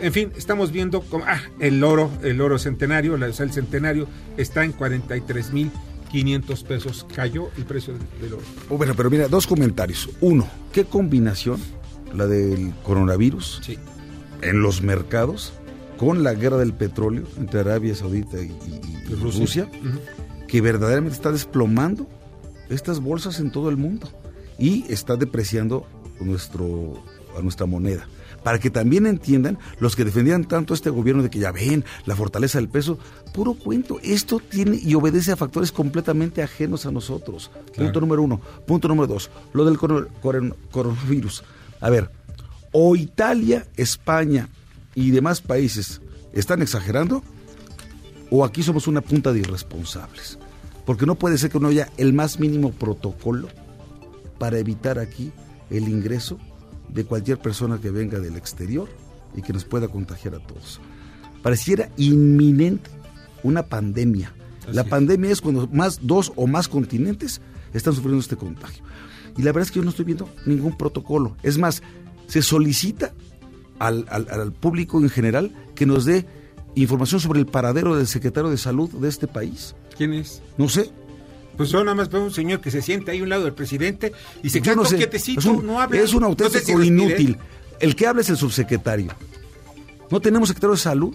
en fin, estamos viendo como, ah, el oro, el oro centenario, o sea, el centenario está en 43 mil 500 pesos cayó el precio del oro. Oh, bueno, pero mira, dos comentarios. Uno, ¿qué combinación la del coronavirus sí. en los mercados con la guerra del petróleo entre Arabia Saudita y, y, y Rusia, Rusia uh -huh. que verdaderamente está desplomando estas bolsas en todo el mundo y está depreciando nuestro, a nuestra moneda para que también entiendan los que defendían tanto a este gobierno de que ya ven la fortaleza del peso, puro cuento. Esto tiene y obedece a factores completamente ajenos a nosotros. Claro. Punto número uno. Punto número dos, lo del coron coron coronavirus. A ver, o Italia, España y demás países están exagerando o aquí somos una punta de irresponsables. Porque no puede ser que no haya el más mínimo protocolo para evitar aquí el ingreso de cualquier persona que venga del exterior y que nos pueda contagiar a todos. Pareciera inminente una pandemia. la pandemia es cuando más dos o más continentes están sufriendo este contagio. Y la verdad es que yo no estoy viendo ningún protocolo. Es más, se solicita al, al público en general que nos dé información sobre el paradero del secretario de salud de este país. ¿Quién es? No sé, pues yo nada más veo un señor que se siente ahí a un lado del presidente y se queda no sé, quietecito, es un, no habla. Es un no sé auténtico si inútil. El que habla es el subsecretario. No tenemos secretario de salud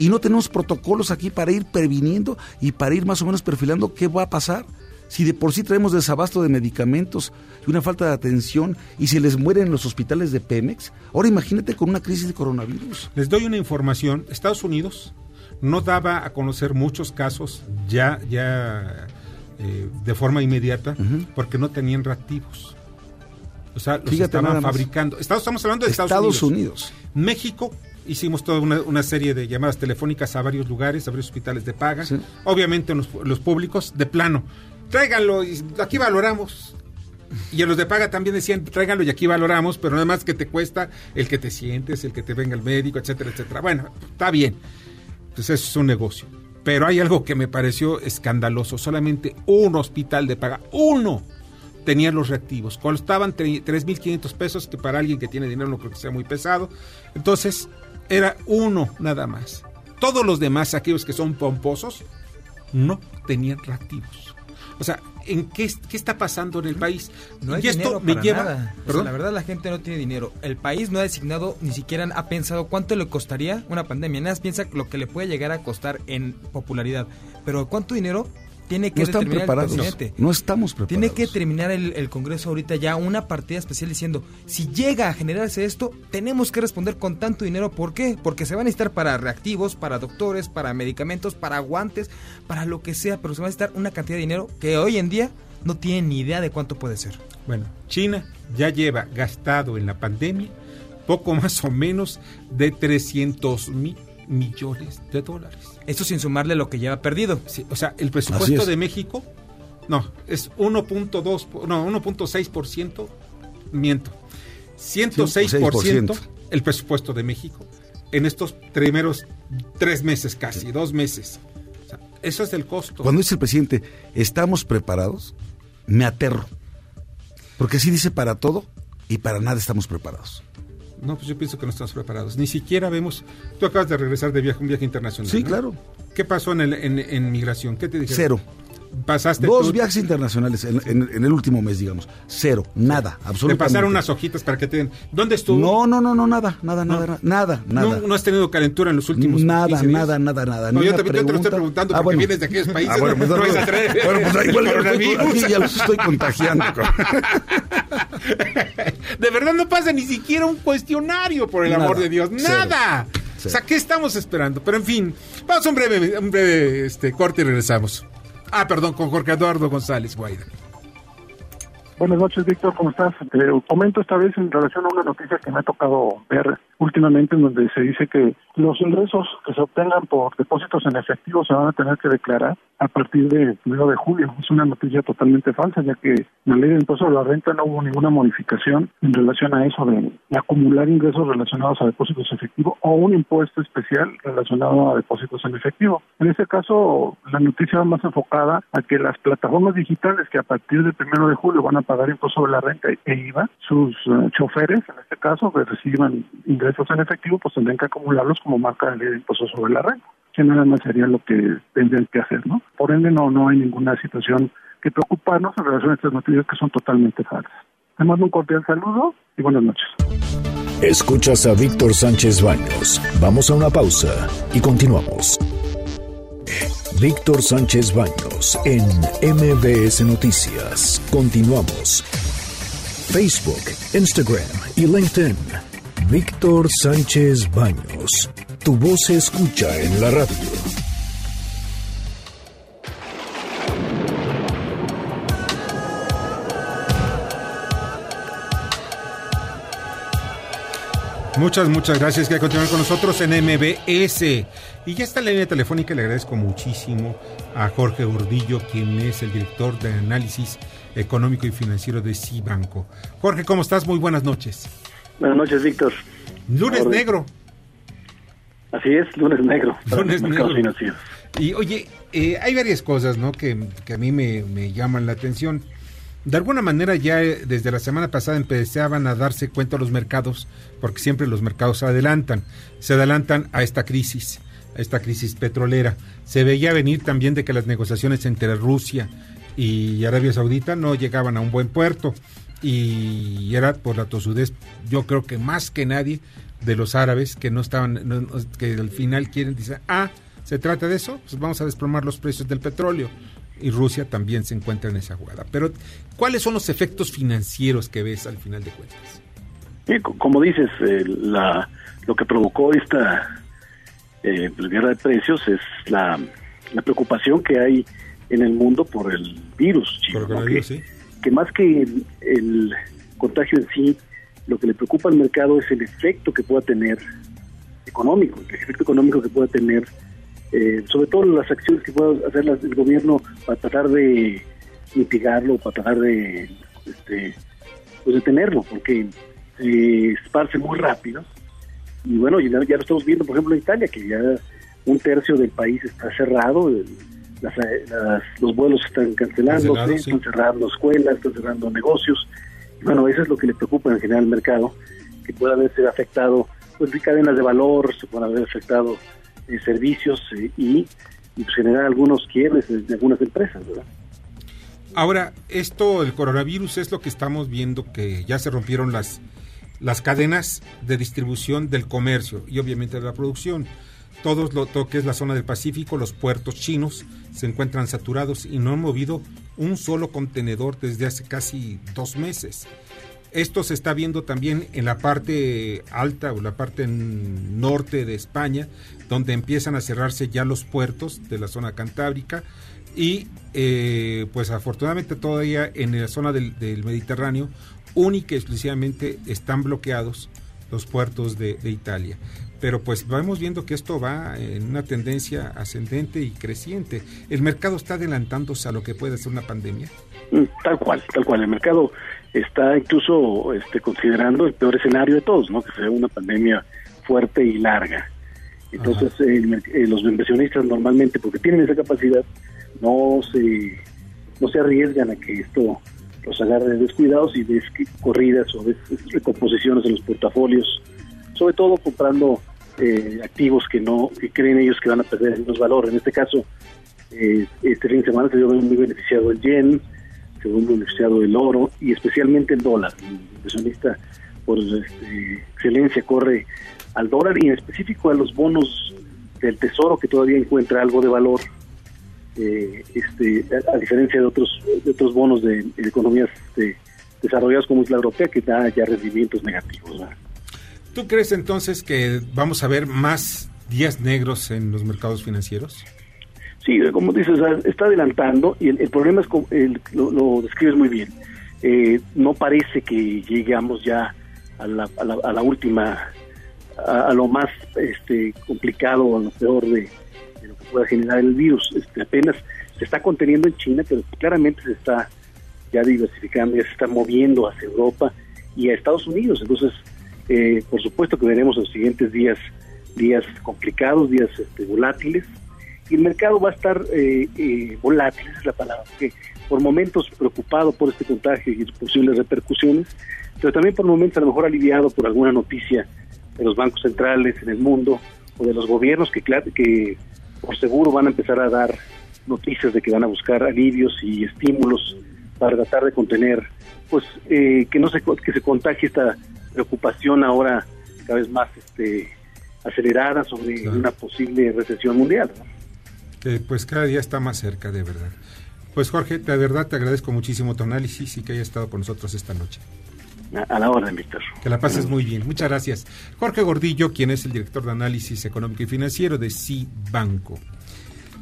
y no tenemos protocolos aquí para ir previniendo y para ir más o menos perfilando qué va a pasar. Si de por sí traemos desabasto de medicamentos y una falta de atención y se les mueren en los hospitales de Pemex, ahora imagínate con una crisis de coronavirus. Les doy una información. Estados Unidos no daba a conocer muchos casos ya, ya eh, de forma inmediata porque no tenían reactivos. O sea, los Fíjate estaban fabricando. Estamos, estamos hablando de Estados, Estados Unidos. México hicimos toda una, una serie de llamadas telefónicas a varios lugares, a varios hospitales de paga. Sí. Obviamente los, los públicos de plano. Tráiganlo y aquí valoramos. Y a los de paga también decían, tráiganlo y aquí valoramos, pero nada más que te cuesta el que te sientes, el que te venga el médico, etcétera, etcétera. Bueno, está bien. Entonces eso es un negocio. Pero hay algo que me pareció escandaloso. Solamente un hospital de paga, uno, tenía los reactivos. Costaban tre- 3.500 pesos, que para alguien que tiene dinero no creo que sea muy pesado. Entonces, era uno nada más. Todos los demás, aquellos que son pomposos, no tenían reactivos. O sea, ¿en qué, qué está pasando en el país? No hay y esto dinero me para lleva... nada. O sea, ¿Perdón? la verdad la gente no tiene dinero. El país no ha designado, ni siquiera ha pensado cuánto le costaría una pandemia. Nada más piensa lo que le puede llegar a costar en popularidad. Pero cuánto dinero tiene que No están determinar preparados. el presidente. No estamos preparados. Tiene que terminar el, el Congreso ahorita ya una partida especial diciendo, si llega a generarse esto, tenemos que responder con tanto dinero. ¿Por qué? Porque se va a necesitar para reactivos, para doctores, para medicamentos, para guantes, para lo que sea, pero se va a necesitar una cantidad de dinero que hoy en día no tienen ni idea de cuánto puede ser. Bueno, China ya lleva gastado en la pandemia poco más o menos de 300 mil millones de dólares. Esto sin sumarle lo que lleva perdido. Sí, o sea, el presupuesto es. de México, no, es 1.2, po- no, 1.6%, miento, 106% 106%. el presupuesto de México en estos primeros tres meses casi, dos meses. O sea, eso es el costo. Cuando dice el presidente, ¿estamos preparados? Me aterro. Porque así dice para todo y para nada estamos preparados. No, pues yo pienso que no estamos preparados. Ni siquiera vemos. Tú acabas de regresar de viaje, un viaje internacional. Sí, ¿no? claro. ¿Qué pasó en, el, en, en migración? ¿Qué te dijeron? Cero. Pasaste Dos tú- viajes internacionales en, en- en el último mes, digamos. Cero. Nada. Te Absolutamente. pasaron unas hojitas para que te den. ¿Dónde estuvo? No, no, no, no, nada. Nada, No. nada, nada, nada. ¿No, no has tenido calentura en los últimos Nada, 15 días? nada, nada, nada. No, Ni yo, te, yo te lo estoy pregunta. preguntando Ah, porque bueno. vienes de aquellos países. Ah, bueno, pues, no, no, no. Bueno, pues ahí *laughs* coronavirus. aquí ya los estoy contagiando. *laughs* *laughs* De verdad no pasa ni siquiera un cuestionario, por el Nada. amor de Dios. Cero. ¡Nada! Cero. O sea, ¿qué estamos esperando? Pero en fin, vamos a un breve, un breve este, corte y regresamos. Ah, perdón, con Jorge Eduardo González Guaida. Buenas noches, Víctor, ¿cómo estás? Te comento esta vez en relación a una noticia que me ha tocado ver últimamente en donde se dice que los ingresos que se obtengan por depósitos en efectivo se van a tener que declarar a partir del 1 de julio. Es una noticia totalmente falsa, ya que en la ley de impuesto a la renta no hubo ninguna modificación en relación a eso de acumular ingresos relacionados a depósitos en efectivo o un impuesto especial relacionado a depósitos en efectivo. En este caso, la noticia va más enfocada a que las plataformas digitales que a partir del 1 de julio van a pagar impuesto sobre la renta e IVA, sus eh, choferes, en este caso, que reciban ingresos en efectivo, pues tendrán que acumularlos como marca de ley de impuesto sobre la renta, que nada más sería lo que tendrían que hacer, ¿no? Por ende, no, no hay ninguna situación que preocuparnos en relación a estas noticias que son totalmente falsas. Te mando un cordial saludo y buenas noches. Escuchas a Víctor Sánchez Baños. Vamos a una pausa y continuamos. Víctor Sánchez Baños en MBS Noticias. Continuamos. Facebook, Instagram y LinkedIn. Víctor Sánchez Baños. Tu voz se escucha en la radio. Muchas, muchas gracias que continuar con nosotros en MBS. Y ya está la línea telefónica, le agradezco muchísimo a Jorge Gordillo, quien es el director de análisis económico y financiero de Cibanco. Jorge, ¿cómo estás? Muy buenas noches. Buenas noches, Víctor. Lunes negro. Así es, lunes negro. *laughs* Lunes negro. Y oye, eh, hay varias cosas ¿no? que, que a mí me, me llaman la atención. De alguna manera ya eh, desde la semana pasada empezaban a darse cuenta los mercados, porque siempre los mercados se adelantan, se adelantan a esta crisis, a esta crisis petrolera. Se veía venir también de que las negociaciones entre Rusia y Arabia Saudita no llegaban a un buen puerto y era por la tosudez, yo creo que más que nadie de los árabes que no estaban, que al final quieren, decir, ah, se trata de eso, pues vamos a desplomar los precios del petróleo y Rusia también se encuentra en esa jugada. Pero, ¿cuáles son los efectos financieros que ves al final de cuentas? como dices, eh, la, lo que provocó esta eh, pues, guerra de precios es la, la, preocupación que hay en el mundo por el virus, que, más que el, contagio en sí, lo que le preocupa al mercado es el efecto que pueda tener económico, el efecto económico que pueda tener eh, sobre todo las acciones que pueda hacer el gobierno para tratar de mitigarlo, para tratar de este, pues detenerlo, porque se esparce muy rápido. Y bueno, ya, ya, lo estamos viendo, por ejemplo, en Italia, que ya un tercio del país está cerrado, los vuelos están cancelándose, están cerrando escuelas, están cerrando negocios. Y bueno, eso es lo que le preocupa en general al mercado, que pueda haberse afectado pues, cadenas de valor, se haber afectado servicios eh, y, pues, generar algunos quiebres de, algunas empresas, ¿verdad? Ahora, esto, el coronavirus, es lo que estamos viendo que ya se rompieron las, las cadenas de distribución del comercio y obviamente de la producción. Todos lo, todo que es la zona del Pacífico, los puertos chinos se encuentran saturados y no han movido un solo contenedor desde hace casi dos meses. Esto se está viendo también en la parte alta o la parte norte de España, donde empiezan a cerrarse ya los puertos de la zona cantábrica y eh, pues afortunadamente todavía en la zona del, Mediterráneo única y exclusivamente están bloqueados los puertos de, Italia. Pero pues vamos viendo que esto va en una tendencia ascendente y creciente. ¿El mercado está adelantándose a lo que puede ser una pandemia? Mm, tal cual, tal cual. El mercado está incluso este, considerando el peor escenario de todos, ¿no? Que sea una pandemia fuerte y larga. Entonces, eh, los inversionistas normalmente, porque tienen esa capacidad, no se, no se arriesgan a que esto los agarre descuidados y ves corridas o ves recomposiciones en los portafolios, sobre todo comprando eh, activos que no que creen ellos que van a perder menos valor. En este caso, eh, este fin de semana se vio muy beneficiado el yen, se vio beneficiado el oro y especialmente el dólar. El inversionista por este, excelencia corre al dólar y en específico a los bonos del tesoro que todavía encuentra algo de valor eh, este a, diferencia de otros de otros bonos de, economías este, desarrolladas como es la europea que da ya rendimientos negativos ¿Tú crees entonces que vamos a ver más días negros en los mercados financieros? Sí, como dices, está adelantando y el, problema es, el, lo, describes muy bien, eh, no parece que lleguemos ya a la, a la última a, lo más este, complicado, a lo peor de, lo que pueda generar el virus. Este, apenas se está conteniendo en China, pero claramente se está ya diversificando, ya se está moviendo hacia Europa y a Estados Unidos. Entonces, eh, por supuesto que veremos los siguientes días días complicados, días este, volátiles, y el mercado va a estar eh, eh, volátil, es la palabra, que por momentos preocupado por este contagio y posibles repercusiones, pero también por momentos a lo mejor aliviado por alguna noticia de los bancos centrales en el mundo o de los gobiernos que, que por seguro van a empezar a dar noticias de que van a buscar alivios y estímulos para tratar de contener, pues eh, que no se que se contagie esta preocupación ahora cada vez más este acelerada sobre una posible recesión mundial. Que pues cada día está más cerca, de verdad. Pues Jorge, de verdad te agradezco muchísimo tu análisis y que haya estado con nosotros esta noche. A la orden, Víctor. Que la pases muy bien. Muchas gracias. Jorge Gordillo, quien es el director de análisis económico y financiero de Banco.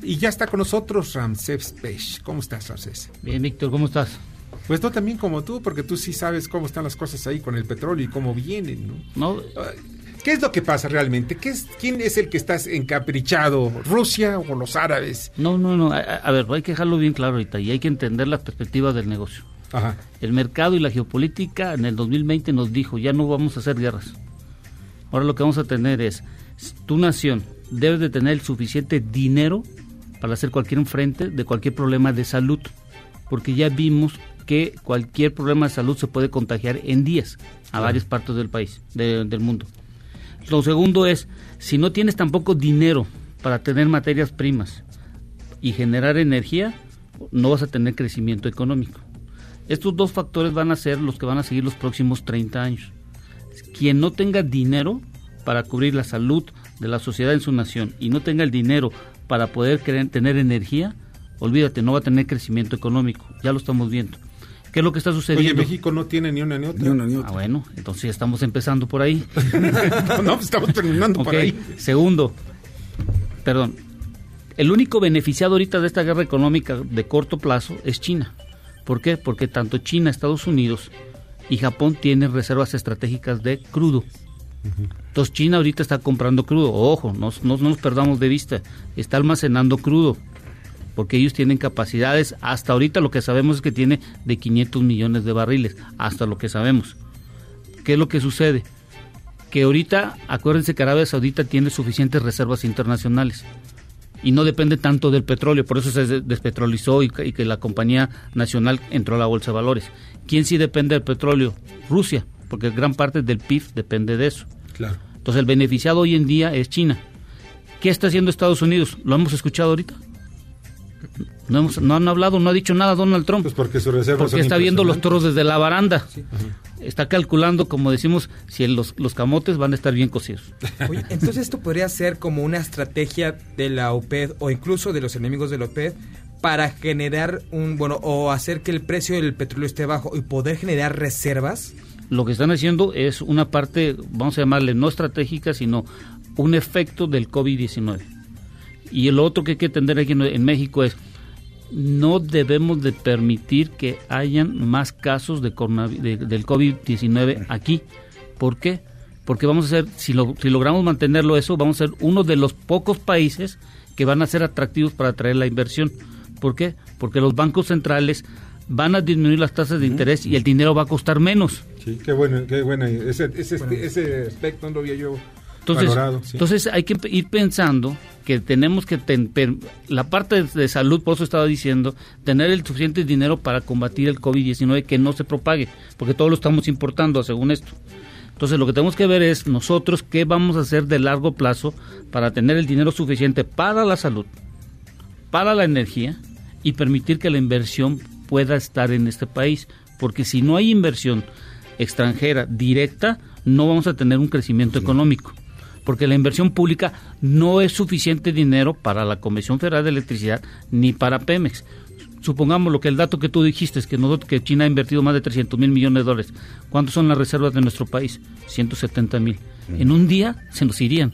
Y ya está con nosotros Ramsés Pech. ¿Cómo estás, Ramsés? Bien, Víctor, ¿cómo estás? Pues no también como tú, porque tú sí sabes cómo están las cosas ahí con el petróleo y cómo vienen, ¿no? No, ¿Qué es lo que pasa realmente? ¿Qué es, ¿Quién es el que está encaprichado? ¿Rusia o los árabes? No, no, no. A, a ver, hay que dejarlo bien claro ahorita y hay que entender la perspectiva del negocio. Ajá. El mercado y la geopolítica en el 2020 nos dijo, ya no vamos a hacer guerras. Ahora lo que vamos a tener es, tu nación debe de tener el suficiente dinero para hacer cualquier frente de cualquier problema de salud, porque ya vimos que cualquier problema de salud se puede contagiar en días a varias partes del país, de- del mundo. Lo segundo es, si no tienes tampoco dinero para tener materias primas y generar energía, no vas a tener crecimiento económico. Estos dos factores van a ser los que van a seguir los próximos 30 años. Quien no tenga dinero para cubrir la salud de la sociedad en su nación y no tenga el dinero para poder tener energía, olvídate, no va a tener crecimiento económico. Ya lo estamos viendo. ¿Qué es lo que está sucediendo? Oye, México no tiene ni una ni otra. Ah, bueno, entonces ya estamos empezando por ahí. *laughs* no, pues estamos terminando por ahí. Segundo, perdón, el único beneficiado ahorita de esta guerra económica de corto plazo es China. ¿Por qué? Porque tanto China, Estados Unidos y Japón tienen reservas estratégicas de crudo. Entonces China ahorita está comprando crudo. Ojo, no, no- no nos perdamos de vista. Está almacenando crudo. Porque ellos tienen capacidades, hasta ahorita lo que sabemos es que tiene de 500 millones de barriles. Hasta lo que sabemos. ¿Qué es lo que sucede? Que ahorita, acuérdense que Arabia Saudita tiene suficientes reservas internacionales y no depende tanto del petróleo, por eso se des- despetrolizó y, que- y que la compañía nacional entró a la bolsa de valores. ¿Quién sí depende del petróleo? Rusia, porque gran parte del PIB depende de eso. Claro. Entonces el beneficiado hoy en día es China. ¿Qué está haciendo Estados Unidos? ¿Lo hemos escuchado ahorita? No, hemos- no han hablado, no ha dicho nada Donald Trump. Pues porque sus reservas Porque está viendo los toros desde la baranda. Está calculando, como decimos, si los, los camotes van a estar bien cocidos. *laughs* Oye, entonces esto podría ser como una estrategia de la OPED o incluso de los enemigos de la OPED para generar un, bueno, o hacer que el precio del petróleo esté bajo y poder generar reservas. Lo que están haciendo es una parte, vamos a llamarle no estratégica, sino un efecto del COVID-19. Y lo otro que hay que entender aquí en, en México es, no debemos de permitir que hayan más casos de de- del COVID-19 aquí. ¿Por qué? Porque vamos a ser, si, lo- si logramos mantenerlo eso, vamos a ser uno de los pocos países que van a ser atractivos para atraer la inversión. ¿Por qué? Porque los bancos centrales van a disminuir las tasas de interés y el dinero va a costar menos. Sí, qué bueno, qué buena. Ese, ese, ese aspecto no lo había yo Entonces, valorado. sí. entonces hay que ir pensando que tenemos que ten- per- la parte de, salud, por eso estaba diciendo, tener el suficiente dinero para combatir el COVID-19 que no se propague, porque todo lo estamos importando según esto. Entonces lo que tenemos que ver es nosotros qué vamos a hacer de largo plazo para tener el dinero suficiente para la salud, para la energía y permitir que la inversión pueda estar en este país, porque si no hay inversión extranjera directa, no vamos a tener un crecimiento económico, porque la inversión pública no es suficiente dinero para la Comisión Federal de Electricidad ni para Pemex. Supongamos lo que el dato que tú dijiste es que, nosotros, que China ha invertido más de 300 mil millones de dólares. ¿Cuántos son las reservas de nuestro país? 170 mil. En un día se nos irían.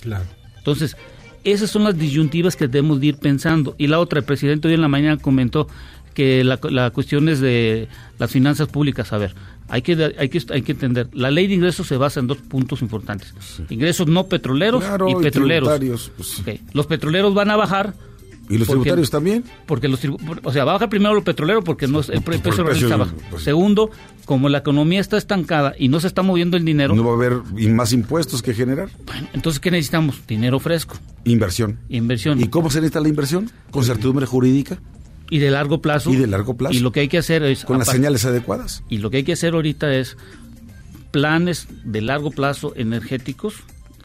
Claro. Entonces, esas son las disyuntivas que debemos de ir pensando. Y la otra, el presidente hoy en la mañana comentó que la, la cuestión es de las finanzas públicas. A ver, hay que, hay, que, hay que entender, la ley de ingresos se basa en dos puntos importantes. Ingresos no petroleros Claro, y petroleros. pues. Los petroleros van a bajar. ¿Y los porque- tributarios también? Porque los o sea, baja primero lo petrolero porque no es- el precio el precio, está bajo. pues. Segundo, como la economía está estancada y no se está moviendo el dinero, No va a haber más impuestos que generar. entonces ¿qué necesitamos? Dinero fresco, Inversión. inversión. ¿Y cómo se necesita la inversión? Con certidumbre jurídica y de largo plazo. y de largo plazo. Y lo que hay que hacer es con las señales adecuadas. Y lo que hay que hacer ahorita es planes de largo plazo energéticos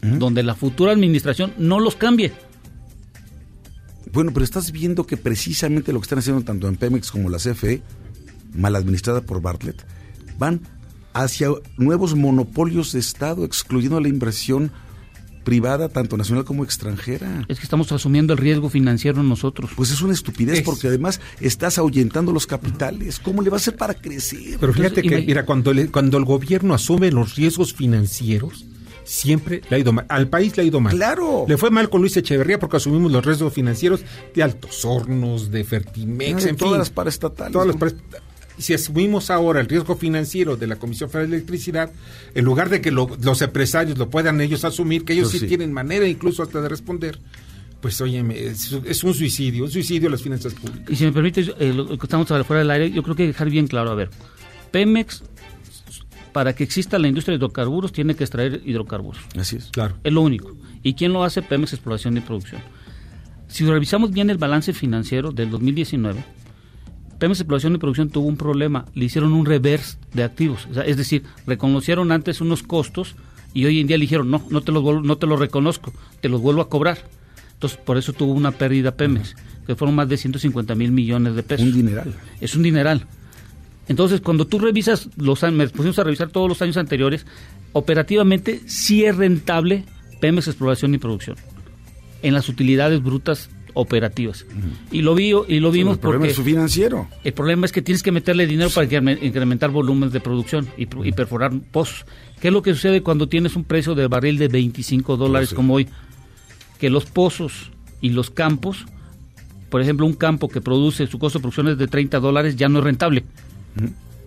donde la futura administración no los cambie. Bueno, pero estás viendo que precisamente lo que están haciendo tanto en Pemex como la CFE, mal administrada por Bartlett, van hacia nuevos monopolios de Estado, excluyendo la inversión privada, tanto nacional como extranjera. Es que estamos asumiendo el riesgo financiero nosotros. Pues es una estupidez Es- porque además estás ahuyentando los capitales. ¿Cómo le va a hacer para crecer? Pero fíjate Entonces, que, mira, cuando, le- cuando el gobierno asume los riesgos financieros, siempre le ha ido mal. Al país le ha ido mal. Claro. Le fue mal con Luis Echeverría porque asumimos los riesgos financieros de Altos Hornos, de Fertimex, de en todas fin. las paraestatales. Todas las Y si asumimos ahora el riesgo financiero de la Comisión Federal de Electricidad, en lugar de que lo- los empresarios lo puedan ellos asumir, que ellos Pues sí, sí. tienen manera incluso hasta de responder, pues oye, es, es un suicidio, un suicidio a las finanzas públicas. Y si me permite, eh, lo que estamos fuera del aire, yo creo que hay que dejar bien claro, a ver, Pemex, para que exista la industria de hidrocarburos, tiene que extraer hidrocarburos. Así es. Claro. Es lo único. ¿Y quién lo hace? Pemex Exploración y Producción. Si revisamos bien el balance financiero del 2019, Pemex Exploración y Producción tuvo un problema. Le hicieron un reverse de activos. O sea, es decir, reconocieron antes unos costos y hoy en día le dijeron, no, no te los, vuelvo- no te los reconozco, te los vuelvo a cobrar. Entonces, por eso tuvo una pérdida Pemex, que fueron más de 150 mil millones de pesos. Un dineral. Es un dineral. Entonces, cuando tú revisas los años, me pusimos a revisar todos los años anteriores, operativamente sí es rentable Pemex Exploración y Producción en las utilidades brutas operativas. Y lo vi, y lo vimos el problema porque es su financiero. el problema es que tienes que meterle dinero para incremen- incrementar volúmenes de producción y, perforar pozos. ¿Qué es lo que sucede cuando tienes un precio de barril de 25 dólares sí. como hoy? Que los pozos y los campos, por ejemplo, un campo que produce su costo de producción es de 30 dólares, ya no es rentable.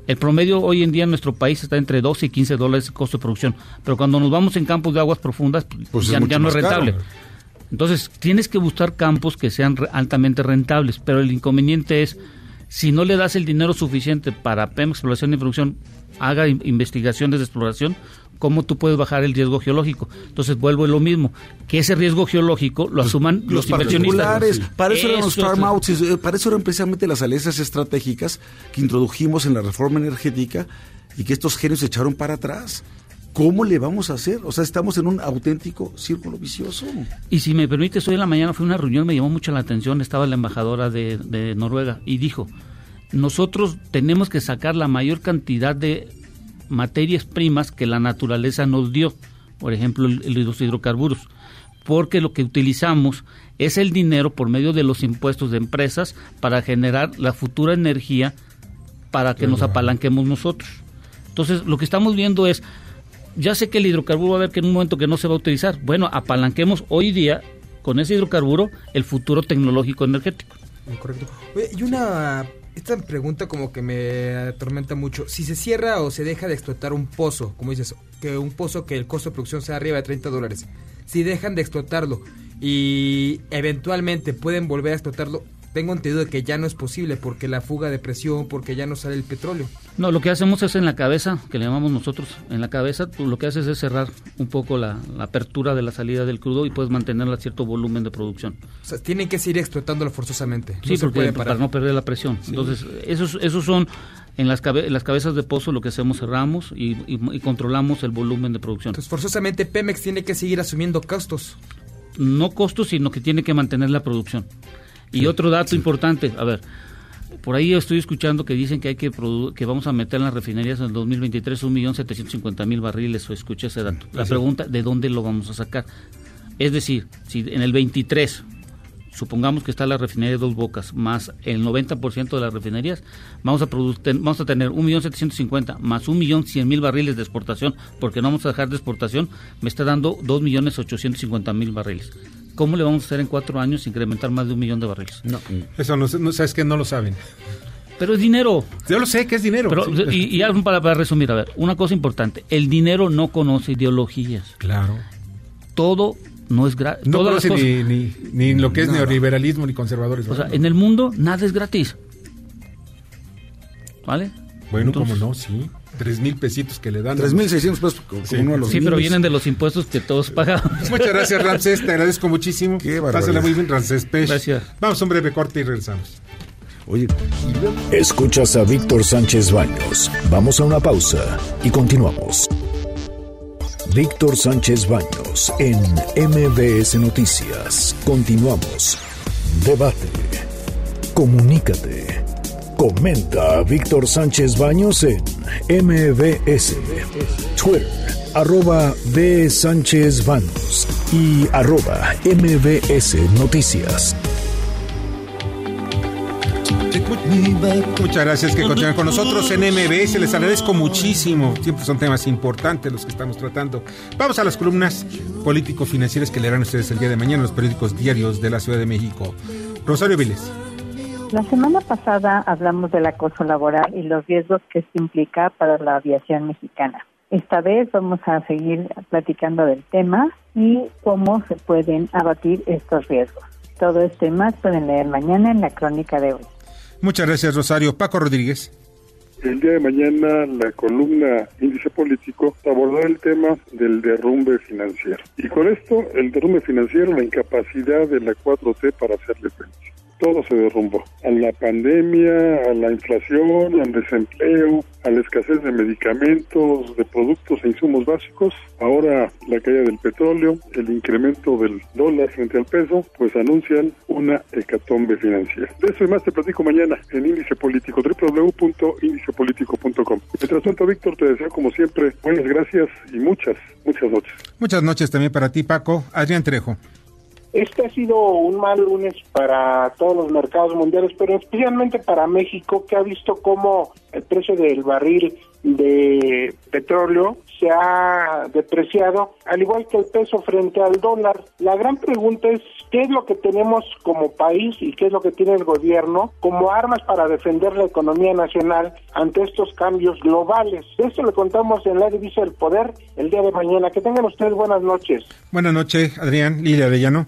El promedio hoy en día en nuestro país está entre 12 y 15 dólares de costo de producción. Pero cuando nos vamos en campos de aguas profundas, Pues es ya, no es caro. Entonces, tienes que buscar campos que sean re- altamente rentables, pero el inconveniente es, si no le das el dinero suficiente para Pemex Exploración y Producción, haga in- investigaciones de exploración, ¿cómo tú puedes bajar el riesgo geológico? Entonces, vuelvo a lo mismo, que ese riesgo geológico lo asuman los, inversionistas. particulares. Para eso eran los farm outs, eh, para eso eran precisamente las alianzas estratégicas que introdujimos en la reforma energética y que estos genios se echaron para atrás. ¿Cómo le vamos a hacer? O sea, estamos en un auténtico círculo vicioso. Y si me permites, hoy en la mañana fue una reunión, me llamó mucho la atención, estaba la embajadora de, de Noruega y dijo, nosotros tenemos que sacar la mayor cantidad de materias primas que la naturaleza nos dio, por ejemplo, los hidrocarburos, porque lo que utilizamos es el dinero por medio de los impuestos de empresas para generar la futura energía para que nos apalanquemos nosotros. Entonces, lo que estamos viendo es, ya sé que el hidrocarburo va a haber que en un momento que no se va a utilizar. Bueno, apalanquemos hoy día con ese hidrocarburo el futuro tecnológico energético. Correcto. Y una esta pregunta como que me atormenta mucho. Si se cierra o se deja de explotar un pozo, como dices, que un pozo que el costo de producción sea arriba de 30 dólares, si dejan de explotarlo y eventualmente pueden volver a explotarlo, tengo entendido de que ya no es posible porque la fuga de presión, porque ya no sale el petróleo. No, lo que hacemos es en la cabeza, que le llamamos nosotros, en la cabeza tú lo que haces es cerrar un poco la, la apertura de la salida del crudo y puedes mantener a cierto volumen de producción. O sea, tienen que seguir explotándolo forzosamente. Sí, no se porque puede para no perder la presión. Entonces, esos, esos son en las, cabe- en las cabezas de pozo lo que hacemos, cerramos y, y- y controlamos el volumen de producción. Entonces, forzosamente Pemex tiene que seguir asumiendo costos. no costos, sino que tiene que mantener la producción. Y otro dato importante, a ver, por ahí estoy escuchando que dicen que hay que produ- que vamos a meter en las refinerías en el 2023 un millón setecientos cincuenta mil barriles, o escuché ese dato. La pregunta, ¿de dónde lo vamos a sacar? Es decir, si en el 23 supongamos que está la refinería de Dos Bocas, más el 90% de las refinerías, vamos a, ten- vamos a tener 1.750.000 más 1.100.000 barriles de exportación, porque no vamos a dejar de exportación, me está dando 2.850.000 barriles. ¿Cómo le vamos a hacer en cuatro años incrementar más de un millón de barriles? No, eso no, sé- no sabes que no lo saben. Pero es dinero. Yo lo sé que es dinero. Pero, sí. y, y algo para, para resumir, a ver, una cosa importante, el dinero no conoce ideologías. Claro. Todo no es gratis. No conoce ni, ni, ni lo que es Nada. neoliberalismo ni conservadores. O sea, en el mundo nada es gratis. ¿Vale? Bueno, Entonces- como no, sí. Tres mil pesitos que le dan. 3.600 pesos como Sí. uno a los Sí, pero vienen de los impuestos que todos pagamos. *laughs* Muchas gracias, Ramsés. Te agradezco muchísimo. barbaridad. Pásala muy bien, Ramsés Pech. Gracias. Vamos a un breve corte y regresamos. Oye, Escuchas a Víctor Sánchez Baños. Vamos a una pausa y continuamos. Víctor Sánchez Baños en MBS Noticias. Continuamos. Debate. Comunícate. Comenta Víctor Sánchez Baños en MBS. Twitter, arroba B. Sánchez Baños y arroba MBS Noticias. Muchas gracias que continúan con nosotros en MBS. Les agradezco muchísimo. Siempre son temas importantes los que estamos tratando. Vamos a las columnas político-financieras que leerán ustedes el día de mañana en los periódicos diarios de la Ciudad de México. Rosario Viles. La semana pasada hablamos del acoso laboral y los riesgos que esto implica para la aviación mexicana. Esta vez vamos a seguir platicando del tema y cómo se pueden abatir estos riesgos. Todo esto y más pueden leer mañana en la crónica de hoy. Muchas gracias, Rosario. Paco Rodríguez. El día de mañana la columna Índice Político abordó el tema del derrumbe financiero. Y con esto, el derrumbe financiero, la incapacidad de la 4T para hacerle frente todo se derrumbó. A la pandemia, a la inflación, al desempleo, a la escasez de medicamentos, de productos e insumos básicos, ahora la caída del petróleo, el incremento del dólar frente al peso, pues anuncian una hecatombe financiera. De eso y más te platico mañana en Índice Político, www.índicepolitico.com. Mientras tanto, Víctor, te deseo como siempre buenas gracias y muchas, muchas noches. Muchas noches también para ti, Paco. Adrián Trejo. Este ha sido un mal lunes para todos los mercados mundiales, pero especialmente para México, que ha visto cómo el precio del barril de petróleo se ha depreciado, al igual que el peso frente al dólar. La gran pregunta es qué es lo que tenemos como país y qué es lo que tiene el gobierno como armas para defender la economía nacional ante estos cambios globales. Esto lo contamos en la divisa del poder el día de mañana. Que tengan ustedes buenas noches. Buenas noches, Adrián. Lilia Arellano.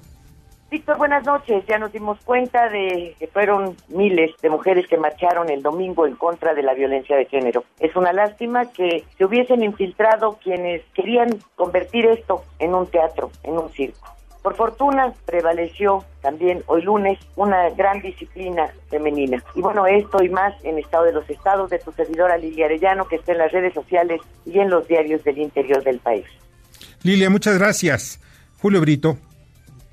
Víctor, buenas noches. Ya nos dimos cuenta de que fueron miles de mujeres que marcharon el domingo en contra de la violencia de género. Es una lástima que se hubiesen infiltrado quienes querían convertir esto en un teatro, en un circo. Por fortuna prevaleció también hoy lunes una gran disciplina femenina. Y bueno, esto y más en Estado de los Estados de tu servidora Lilia Arellano, que está en las redes sociales y en los diarios del interior del país. Lilia, muchas gracias. Julio Brito.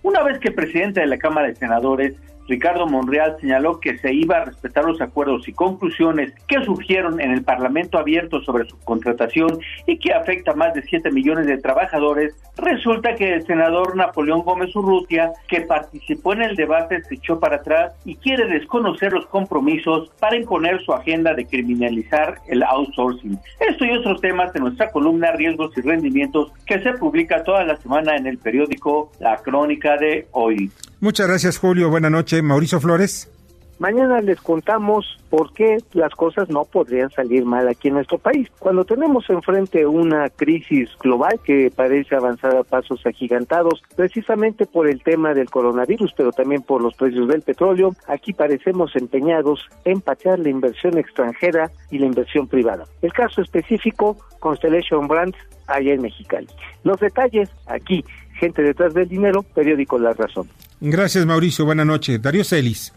Una vez que el presidente de la Cámara de Senadores Ricardo Monreal señaló que se iba a respetar los acuerdos y conclusiones que surgieron en el Parlamento abierto sobre su contratación y que afecta a más de 7 millones de trabajadores, resulta que el senador Napoleón Gómez Urrutia, que participó en el debate, se echó para atrás y quiere desconocer los compromisos para imponer su agenda de criminalizar el outsourcing. Esto y otros temas en nuestra columna Riesgos y Rendimientos que se publica toda la semana en el periódico La Crónica de Hoy. Muchas gracias, Julio. Buenas noches. Mauricio Flores. Mañana les contamos por qué las cosas no podrían salir mal aquí en nuestro país. Cuando tenemos enfrente una crisis global que parece avanzar a pasos agigantados, precisamente por el tema del coronavirus, pero también por los precios del petróleo, aquí parecemos empeñados en patear la inversión extranjera y la inversión privada. El caso específico, Constellation Brands, allá en Mexicali. Los detalles aquí, gente detrás del dinero, periódico La Razón. Gracias, Mauricio. Buenas noches. Darío Celis.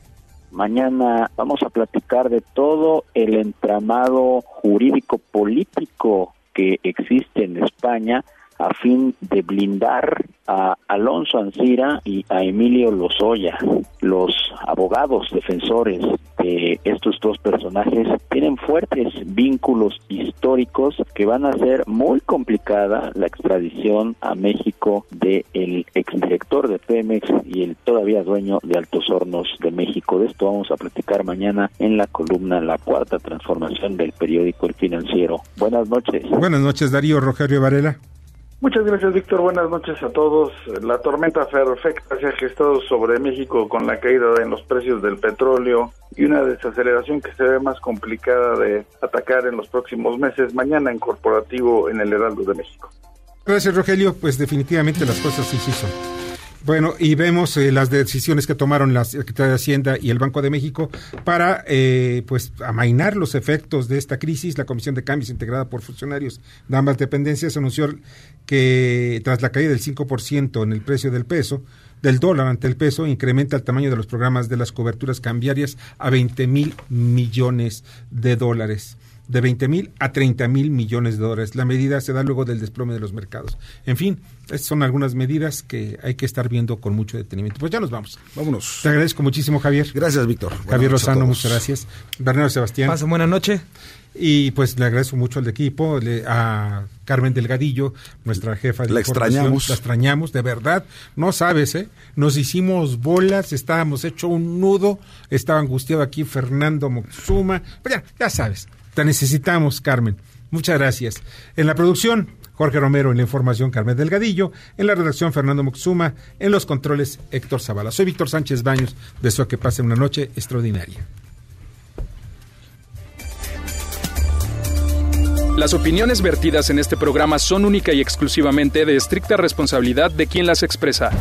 Mañana vamos a platicar de todo el entramado jurídico político que existe en España a fin de blindar a Alonso Ancira y a Emilio Lozoya. Los abogados defensores de estos dos personajes tienen fuertes vínculos históricos que van a hacer muy complicada la extradición a México del el exdirector de Pemex y el todavía dueño de Altos Hornos de México. De esto vamos a platicar mañana en la columna La Cuarta Transformación del periódico El Financiero. Buenas noches. Buenas noches, Darío Rogerio Varela. Muchas gracias, Víctor. Buenas noches a todos. La tormenta perfecta se ha gestado sobre México con la caída en los precios del petróleo y una desaceleración que se ve más complicada de atacar en los próximos meses. Mañana en corporativo en el Heraldo de México. Gracias, Rogelio. Pues definitivamente las cosas sí, sí son. Bueno, y vemos eh, las decisiones que tomaron la Secretaría de Hacienda y el Banco de México para eh, pues amainar los efectos de esta crisis. La Comisión de Cambios integrada por funcionarios de ambas dependencias anunció que tras la caída del 5% en el precio del peso, del dólar ante el peso, incrementa el tamaño de los programas de las coberturas cambiarias a 20 mil millones de dólares de 20 mil a 30 mil millones de dólares. La medida se da luego del desplome de los mercados. En fin, estas son algunas medidas que hay que estar viendo con mucho detenimiento. Pues ya nos vamos. Vámonos. Te agradezco muchísimo, Javier. Gracias, Víctor. Javier Lozano, muchas gracias. Bernardo Sebastián. Pasen buena noche. Y pues le agradezco mucho al equipo, a Carmen Delgadillo, nuestra jefa de La extrañamos. La extrañamos, de verdad. No sabes, ¿eh? Nos hicimos bolas, estábamos hecho un nudo, estaba angustiado aquí Fernando Moxuma. Pues ya, ya sabes, te necesitamos, Carmen. Muchas gracias. En la producción, Jorge Romero en la información, Carmen Delgadillo, en la redacción Fernando Moxuma, en los controles Héctor Zavala. Soy Víctor Sánchez Baños, deseo que pasen una noche extraordinaria. Las opiniones vertidas en este programa son única y exclusivamente de estricta responsabilidad de quien las expresa.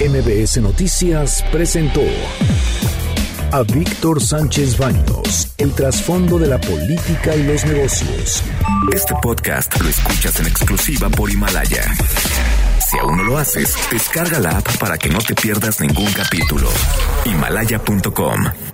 MBS Noticias presentó a Víctor Sánchez Baños, el trasfondo de la política y los negocios. Este podcast lo escuchas en exclusiva por Himalaya. Si aún no lo haces, descarga la app para que no te pierdas ningún capítulo. Himalaya.com